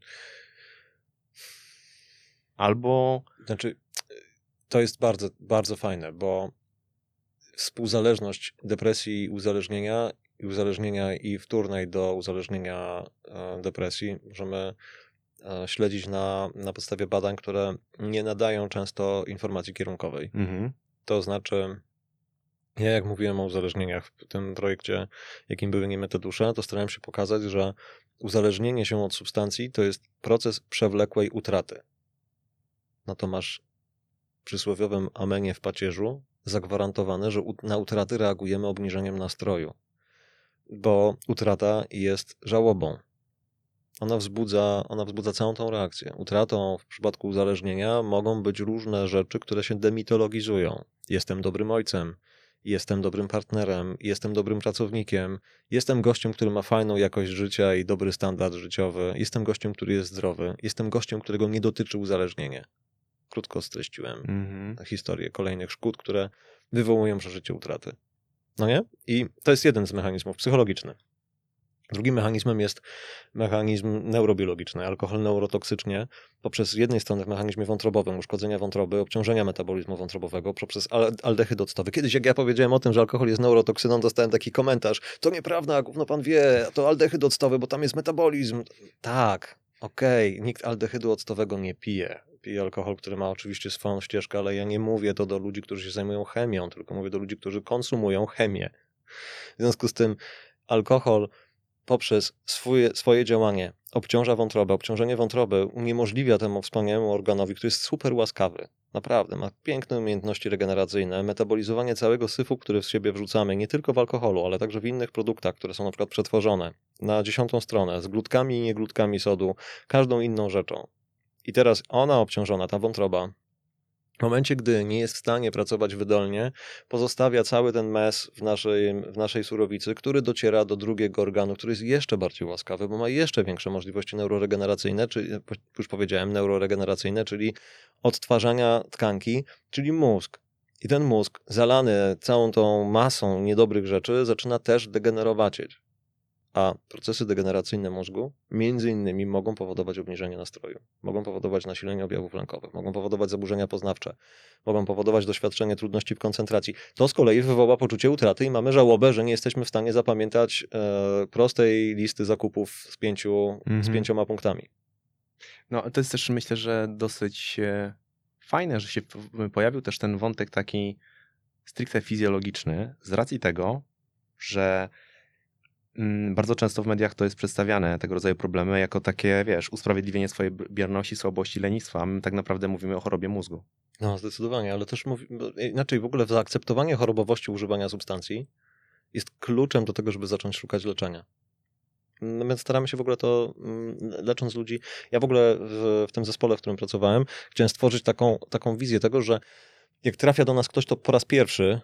Albo. Znaczy, to jest bardzo, bardzo fajne, bo współzależność depresji i uzależnienia, i uzależnienia i wtórnej do uzależnienia e, depresji możemy e, śledzić na, na podstawie badań, które nie nadają często informacji kierunkowej. Mhm. To znaczy, ja jak mówiłem o uzależnieniach w tym projekcie, jakim były niemetodusze, to starałem się pokazać, że uzależnienie się od substancji to jest proces przewlekłej utraty. No to masz przysłowiowym amenie w pacierzu zagwarantowane, że na utraty reagujemy obniżeniem nastroju, bo utrata jest żałobą. Ona wzbudza, ona wzbudza całą tą reakcję. Utratą w przypadku uzależnienia mogą być różne rzeczy, które się demitologizują. Jestem dobrym ojcem, jestem dobrym partnerem, jestem dobrym pracownikiem, jestem gościem, który ma fajną jakość życia i dobry standard życiowy, jestem gościem, który jest zdrowy, jestem gościem, którego nie dotyczy uzależnienie. Krótko streściłem mm-hmm. historię kolejnych szkód, które wywołują przeżycie utraty. No nie? I to jest jeden z mechanizmów psychologicznych. Drugim mechanizmem jest mechanizm neurobiologiczny. Alkohol neurotoksycznie poprzez z jednej strony w mechanizmie wątrobowym uszkodzenia wątroby, obciążenia metabolizmu wątrobowego, poprzez aldehyd octowy. Kiedyś jak ja powiedziałem o tym, że alkohol jest neurotoksyną, dostałem taki komentarz. To nieprawda, gówno pan wie, to aldehyd octowy, bo tam jest metabolizm. Tak, okej, okay, nikt aldehydu octowego nie pije. Pije alkohol, który ma oczywiście swoją ścieżkę, ale ja nie mówię to do ludzi, którzy się zajmują chemią, tylko mówię do ludzi, którzy konsumują chemię. W związku z tym alkohol poprzez swoje, swoje działanie obciąża wątrobę. Obciążenie wątroby uniemożliwia temu wspaniałemu organowi, który jest super łaskawy. Naprawdę, ma piękne umiejętności regeneracyjne, metabolizowanie całego syfu, który w siebie wrzucamy, nie tylko w alkoholu, ale także w innych produktach, które są na przykład przetworzone na dziesiątą stronę, z glutkami i nieglutkami sodu, każdą inną rzeczą. I teraz ona obciążona, ta wątroba, w momencie, gdy nie jest w stanie pracować wydolnie, pozostawia cały ten mes w naszej, w naszej surowicy, który dociera do drugiego organu, który jest jeszcze bardziej łaskawy, bo ma jeszcze większe możliwości neuroregeneracyjne, czy już powiedziałem, neuroregeneracyjne, czyli odtwarzania tkanki, czyli mózg. I ten mózg, zalany całą tą masą niedobrych rzeczy, zaczyna też degenerować. A procesy degeneracyjne mózgu między innymi mogą powodować obniżenie nastroju, mogą powodować nasilenie objawów lękowych, mogą powodować zaburzenia poznawcze, mogą powodować doświadczenie trudności w koncentracji. To z kolei wywoła poczucie utraty i mamy żałobę, że nie jesteśmy w stanie zapamiętać e, prostej listy zakupów z, pięciu, mhm. z pięcioma punktami. No, to jest też myślę, że dosyć e, fajne, że się pojawił też ten wątek taki stricte fizjologiczny z racji tego, że bardzo często w mediach to jest przedstawiane, tego rodzaju problemy, jako takie, wiesz, usprawiedliwienie swojej bierności, słabości, lenistwa, a my tak naprawdę mówimy o chorobie mózgu. No, zdecydowanie, ale też mówi, inaczej w ogóle zaakceptowanie chorobowości używania substancji jest kluczem do tego, żeby zacząć szukać leczenia. No więc staramy się w ogóle to, mm, lecząc ludzi. Ja w ogóle w, w tym zespole, w którym pracowałem, chciałem stworzyć taką, taką wizję tego, że jak trafia do nas ktoś, to po raz pierwszy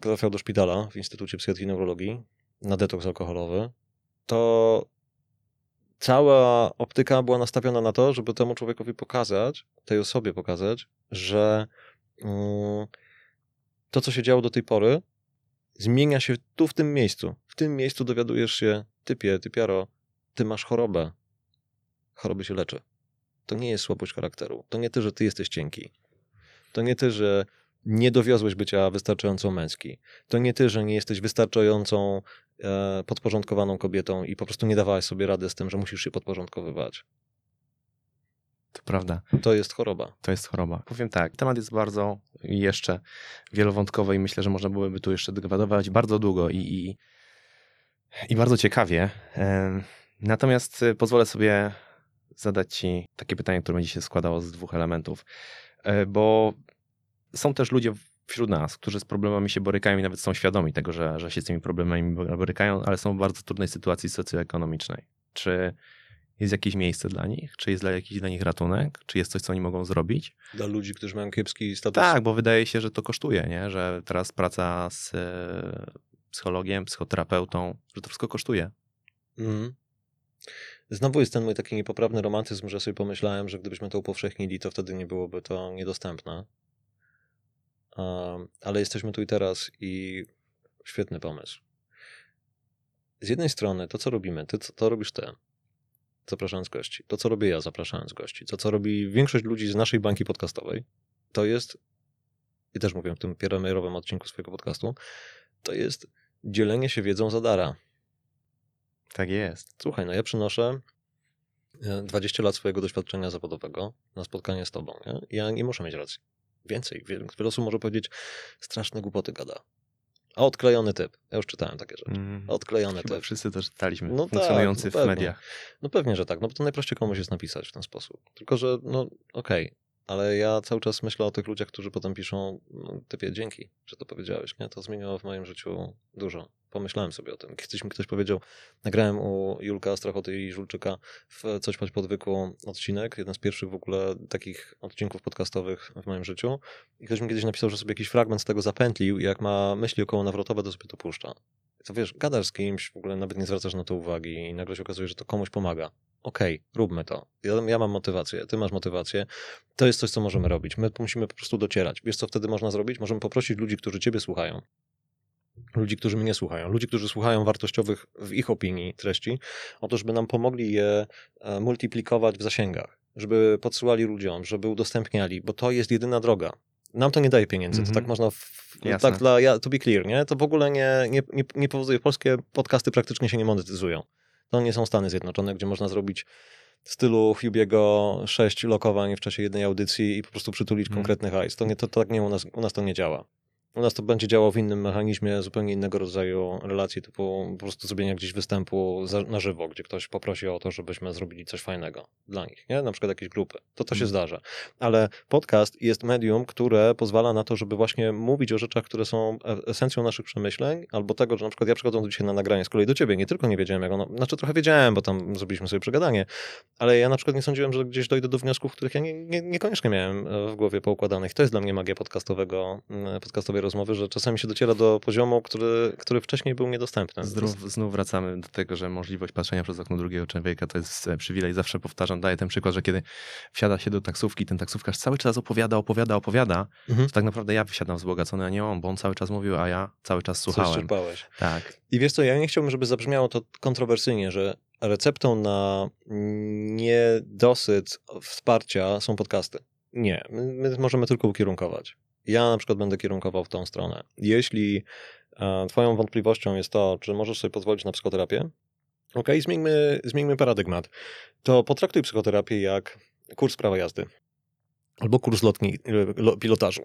trafiał do szpitala w Instytucie Psychiatrii i Neurologii na detoks alkoholowy, to cała optyka była nastawiona na to, żeby temu człowiekowi pokazać, tej osobie pokazać, że mm, to, co się działo do tej pory, zmienia się tu, w tym miejscu. W tym miejscu dowiadujesz się, typie, typiaro, ty masz chorobę. Choroby się leczy. To nie jest słabość charakteru. To nie ty, że ty jesteś cienki. To nie ty, że nie dowiozłeś bycia wystarczająco męski. To nie ty, że nie jesteś wystarczającą e, podporządkowaną kobietą i po prostu nie dawałeś sobie rady z tym, że musisz się podporządkowywać. To prawda. To jest choroba. To jest choroba. Powiem tak, temat jest bardzo jeszcze wielowątkowy i myślę, że można byłoby tu jeszcze debadować bardzo długo i, i, i bardzo ciekawie. Natomiast e, pozwolę sobie zadać Ci takie pytanie, które będzie się składało z dwóch elementów. E, bo są też ludzie wśród nas, którzy z problemami się borykają i nawet są świadomi tego, że, że się z tymi problemami borykają, ale są w bardzo trudnej sytuacji socjoekonomicznej. Czy jest jakieś miejsce dla nich? Czy jest dla, jakiś dla nich ratunek? Czy jest coś, co oni mogą zrobić? Dla ludzi, którzy mają kiepski status? Tak, bo wydaje się, że to kosztuje, nie? że teraz praca z e, psychologiem, psychoterapeutą, że to wszystko kosztuje. Mm. Znowu jest ten mój taki niepoprawny romantyzm, że sobie pomyślałem, że gdybyśmy to upowszechnili, to wtedy nie byłoby to niedostępne ale jesteśmy tu i teraz i świetny pomysł. Z jednej strony to, co robimy, ty, to robisz ty, zapraszając gości. To, co robię ja, zapraszając gości. To, co robi większość ludzi z naszej bańki podcastowej, to jest, i też mówię w tym premierowym odcinku swojego podcastu, to jest dzielenie się wiedzą za dara. Tak jest. Słuchaj, no ja przynoszę 20 e, lat swojego doświadczenia zawodowego na spotkanie z tobą. Nie? Ja nie muszę mieć racji więcej. Wiele, osób może powiedzieć, straszne głupoty gada. A odklejony typ. Ja już czytałem takie rzeczy. Mm, odklejony Chyba typ. Wszyscy to czytaliśmy. No funkcjonujący tak, no w mediach. No pewnie, że tak. No bo to najprościej komuś jest napisać w ten sposób. Tylko, że no okej, okay ale ja cały czas myślę o tych ludziach, którzy potem piszą, no, typie, dzięki, że to powiedziałeś, nie? To zmieniło w moim życiu dużo. Pomyślałem sobie o tym. Kiedyś mi ktoś powiedział, nagrałem u Julka Strachoty i Żulczyka w Coś pod podwyku odcinek, jeden z pierwszych w ogóle takich odcinków podcastowych w moim życiu i ktoś mi kiedyś napisał, że sobie jakiś fragment z tego zapętlił i jak ma myśli około nawrotowe, to sobie to puszcza. To wiesz, gadasz z kimś, w ogóle nawet nie zwracasz na to uwagi i nagle się okazuje, że to komuś pomaga okej, okay, róbmy to. Ja, ja, mam motywację, ty masz motywację. To jest coś, co możemy robić. My musimy po prostu docierać. Wiesz, co wtedy można zrobić? Możemy poprosić ludzi, którzy ciebie słuchają, ludzi, którzy mnie słuchają, ludzi, którzy słuchają wartościowych w ich opinii treści, o to, żeby nam pomogli je e, multiplikować w zasięgach, żeby podsyłali ludziom, żeby udostępniali, bo to jest jedyna droga. Nam to nie daje pieniędzy, mm -hmm. to tak mhm. można, w, tak dla, ja, to be clear, nie? To w ogóle nie, nie, nie, nie powoduje, polskie podcasty praktycznie się nie monetyzują. To nie są Stany Zjednoczone, gdzie można zrobić w stylu Hubiego sześć lokowań w czasie jednej audycji i po prostu przytulić hmm. konkretny hajs. To, nie, to, to tak nie u nas, u nas to nie działa. U nas to będzie działało w innym mechanizmie, zupełnie innego rodzaju relacji, typu po prostu zrobienia gdzieś występu za, na żywo, gdzie ktoś poprosi o to, żebyśmy zrobili coś fajnego dla nich, nie? Na przykład jakieś grupy. To to się hmm. zdarza. Ale podcast jest medium, które pozwala na to, żeby właśnie mówić o rzeczach, które są e, esencją naszych przemyśleń, albo tego, że na przykład ja przychodząc dzisiaj na nagranie z kolei do ciebie, nie tylko nie wiedziałem, jak ono, znaczy trochę wiedziałem, bo tam zrobiliśmy sobie przegadanie, ale ja na przykład nie sądziłem, że gdzieś dojdę do wniosków, których ja nie, nie, niekoniecznie miałem e, w głowie poukładanych. To jest dla mnie magia podcastowego, rozmowy, że czasami się dociera do poziomu, który, który wcześniej był niedostępny. Znów, znów wracamy do tego, że możliwość patrzenia przez okno drugiego człowieka to jest e, przywilej. Zawsze powtarzam, daję ten przykład, że kiedy wsiada się do taksówki, ten taksówkarz cały czas opowiada, opowiada, opowiada, mhm. to tak naprawdę ja wysiadam wzbogacony, a nie on, bo on cały czas mówił, a ja cały czas słuchałem. Coś Tak. I wiesz co, ja nie chciałbym, żeby zabrzmiało to kontrowersyjnie, że receptą na niedosyt wsparcia są podcasty. Nie, my możemy tylko ukierunkować. Ja na przykład będę kierunkował w tą stronę. Jeśli e, Twoją wątpliwością jest to, czy możesz sobie pozwolić na psychoterapię, ok, zmieńmy, zmieńmy paradygmat. To potraktuj psychoterapię jak kurs prawa jazdy, albo kurs lotni, pilotażu,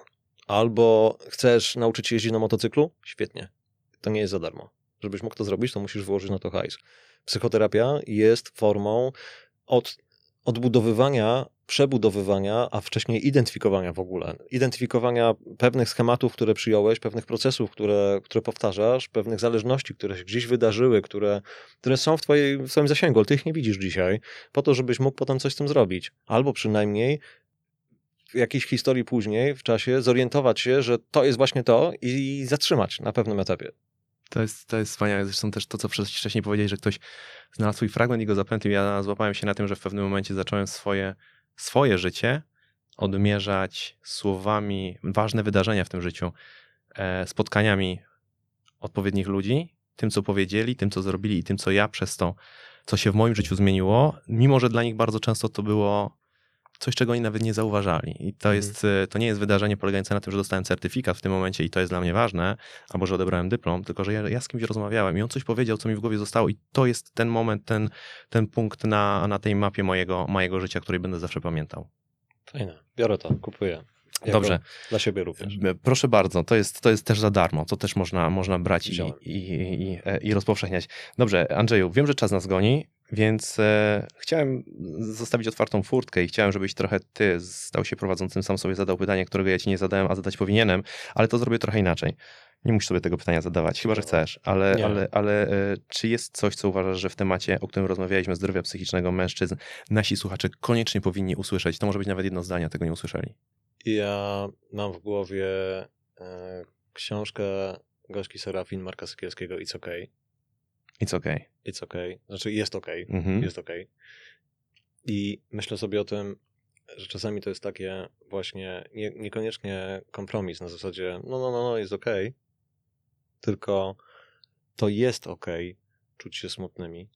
albo chcesz nauczyć się jeździć na motocyklu? Świetnie. To nie jest za darmo. Żebyś mógł to zrobić, to musisz wyłożyć na to hajs. Psychoterapia jest formą od odbudowywania przebudowywania, a wcześniej identyfikowania w ogóle. Identyfikowania pewnych schematów, które przyjąłeś, pewnych procesów, które, które powtarzasz, pewnych zależności, które się gdzieś wydarzyły, które, które są w, twojej, w twoim zasięgu, ale ty ich nie widzisz dzisiaj, po to, żebyś mógł potem coś z tym zrobić. Albo przynajmniej w jakiejś historii później, w czasie, zorientować się, że to jest właśnie to i zatrzymać na pewnym etapie. To jest, to jest wspaniałe. Zresztą też to, co wcześniej powiedziałeś, że ktoś znalazł swój fragment i go zapętlił. Ja złapałem się na tym, że w pewnym momencie zacząłem swoje, swoje życie odmierzać słowami, ważne wydarzenia w tym życiu, e, spotkaniami odpowiednich ludzi, tym, co powiedzieli, tym, co zrobili i tym, co ja przez to, co się w moim życiu zmieniło, mimo że dla nich bardzo często to było coś, czego oni nawet nie zauważali. I to, mhm. jest, mm. to nie jest wydarzenie polegające na tym, że dostałem certyfikat w tym momencie i to jest dla mnie ważne, albo że odebrałem dyplom, tylko że ja, ja z kimś rozmawiałem i on coś powiedział, co mi w głowie zostało i to jest ten moment, ten, ten punkt na, na tej mapie mojego, mojego życia, który będę zawsze pamiętał. Fajne. Biorę to, kupuję. Jako Dobrze. Dla siebie również. Proszę bardzo, to jest, to jest też za darmo, to też można, można brać i, i, i, i rozpowszechniać. Dobrze, Andrzeju, wiem, że czas nas goni, więc e, chciałem zostawić otwartą furtkę i chciałem, żebyś trochę ty stał się prowadzącym, sam sobie zadał pytanie, którego ja ci nie zadałem, a zadać powinienem, ale to zrobię trochę inaczej. Nie musisz sobie tego pytania zadawać, chyba że chcesz, ale, ale, ale e, czy jest coś, co uważasz, że w temacie, o którym rozmawialiśmy, zdrowia psychicznego mężczyzn, nasi słuchacze koniecznie powinni usłyszeć? To może być nawet jedno zdanie, tego nie usłyszeli. Ja mam w głowie e, książkę Gośki Serafin Marka Sykielskiego It's Okay. It's okay. It's okay. Znaczy jest okay. Mhm. Jest okay. I myślę sobie o tym, że czasami to jest takie właśnie nie, niekoniecznie kompromis na zasadzie no, no, no, no, jest okej, tylko to jest okej czuć się smutnymi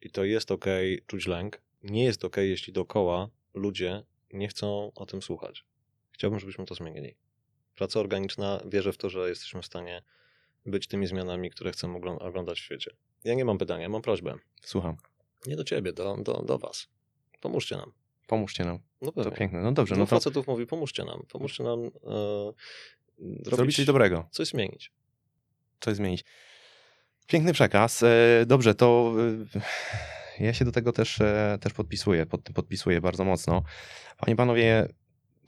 i to jest okej czuć lęk. Nie jest okej, jeśli dookoła ludzie nie chcą o tym słuchać. Chciałbym, żebyśmy to zmienili. Praca organiczna, wierzę w to, że jesteśmy w stanie być tymi zmianami, które chcemy oglądać w świecie. Ja nie mam pytania, mam prośbę. Słucham. Nie do ciebie, do, do, do was. Pomóżcie nam. Pomóżcie nam. No to piękne. No dobrze. No to... facetów mówi, pomóżcie nam. Pomóżcie nam e, zrobić coś dobrego. Coś zmienić. Coś zmienić. Piękny przekaz. E, dobrze, to e, ja się do tego też, e, też podpisuję. Pod, podpisuję bardzo mocno. Panie panowie,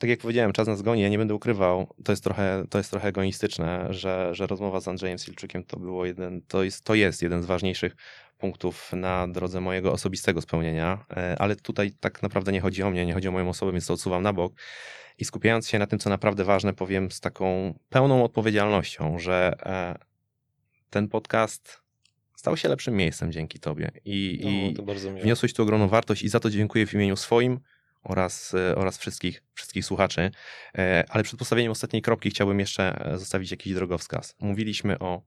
tak jak powiedziałem, czas nas goni, ja nie będę ukrywał, to jest trochę, to jest trochę egoistyczne, że, że rozmowa z Andrzejem Silczukiem to było jeden, to jest, to jest jeden z ważniejszych punktów na drodze mojego osobistego spełnienia, e, ale tutaj tak naprawdę nie chodzi o mnie, nie chodzi o moją osobę, więc to odsuwam na bok. I skupiając się na tym, co naprawdę ważne, powiem z taką pełną odpowiedzialnością, że e, ten podcast stał się lepszym miejscem dzięki tobie. I, no, i wniosłeś tu ogromną wartość i za to dziękuję w imieniu swoim, oraz, e, oraz wszystkich, wszystkich słuchaczy. E, ale przed postawieniem ostatniej kropki chciałbym jeszcze e, zostawić jakiś drogowskaz. Mówiliśmy o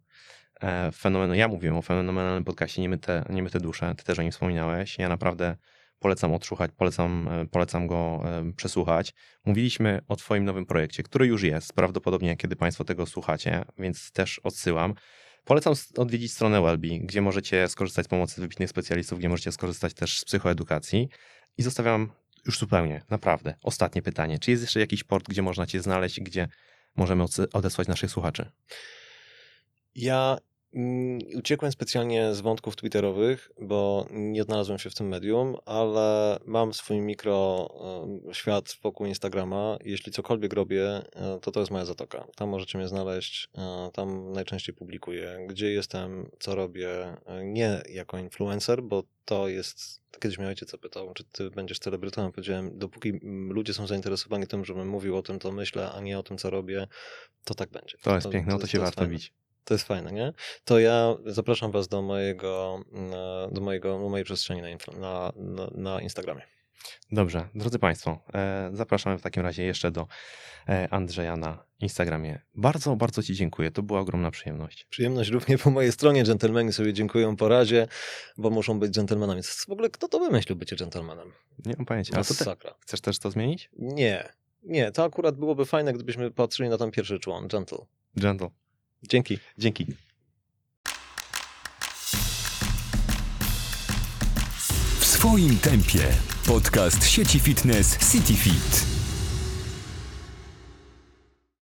fenomenu, ja mówiłem o fenomenalnym podcaście Nie my, te, nie my te dusze, ty też o nim wspominałeś. Ja naprawdę polecam odsłuchać, polecam, polecam go przesłuchać. Mówiliśmy o twoim nowym projekcie, który już jest, prawdopodobnie kiedy państwo tego słuchacie, więc też odsyłam. Polecam odwiedzić stronę Wellbe, gdzie możecie skorzystać z pomocy wybitnych specjalistów, gdzie możecie skorzystać też z psychoedukacji. I zostawiam już zupełnie, naprawdę. Ostatnie pytanie. Czy jest jeszcze jakiś port, gdzie można Cię znaleźć, gdzie możemy odesłać naszych słuchaczy? Ja uciekłem specjalnie z wątków twitterowych, bo nie odnalazłem się w tym medium, ale mam swój mikro świat wokół Instagrama. Jeśli cokolwiek robię, e, to to jest moja zatoka. Tam możecie mnie znaleźć, e, tam najczęściej publikuję, gdzie jestem, co robię. E, nie jako influencer, bo to jest kiedyś mnie ojciec zapytał, czy ty będziesz celebrytą. Powiedziałem, dopóki ludzie są zainteresowani tym, żebym mówił o tym, co myślę, a nie o tym, co robię, to tak będzie. To jest to, piękne, to, to się to warto bić. To jest fajne, nie? To ja zapraszam was do mojego, do mojego, do mojej przestrzeni na, na, na, Instagramie. Dobrze, drodzy Państwo, e, zapraszamy w takim razie jeszcze do e, Andrzeja na Instagramie. Bardzo, bardzo Ci dziękuję. To była ogromna przyjemność. Przyjemność również po mojej stronie. Dżentelmeni sobie dziękują po razie, bo muszą być dżentelmenami. W ogóle kto to wymyślił bycie dżentelmenem? Nie mam pojęcia. Ale te... Chcesz też to zmienić? Nie. Nie, to akurat byłoby fajne, gdybyśmy patrzyli na ten pierwszy człon. Gentle. Gentle. Dzięki. Dzięki. W swoim tempie. Podcast sieci fitness CityFit.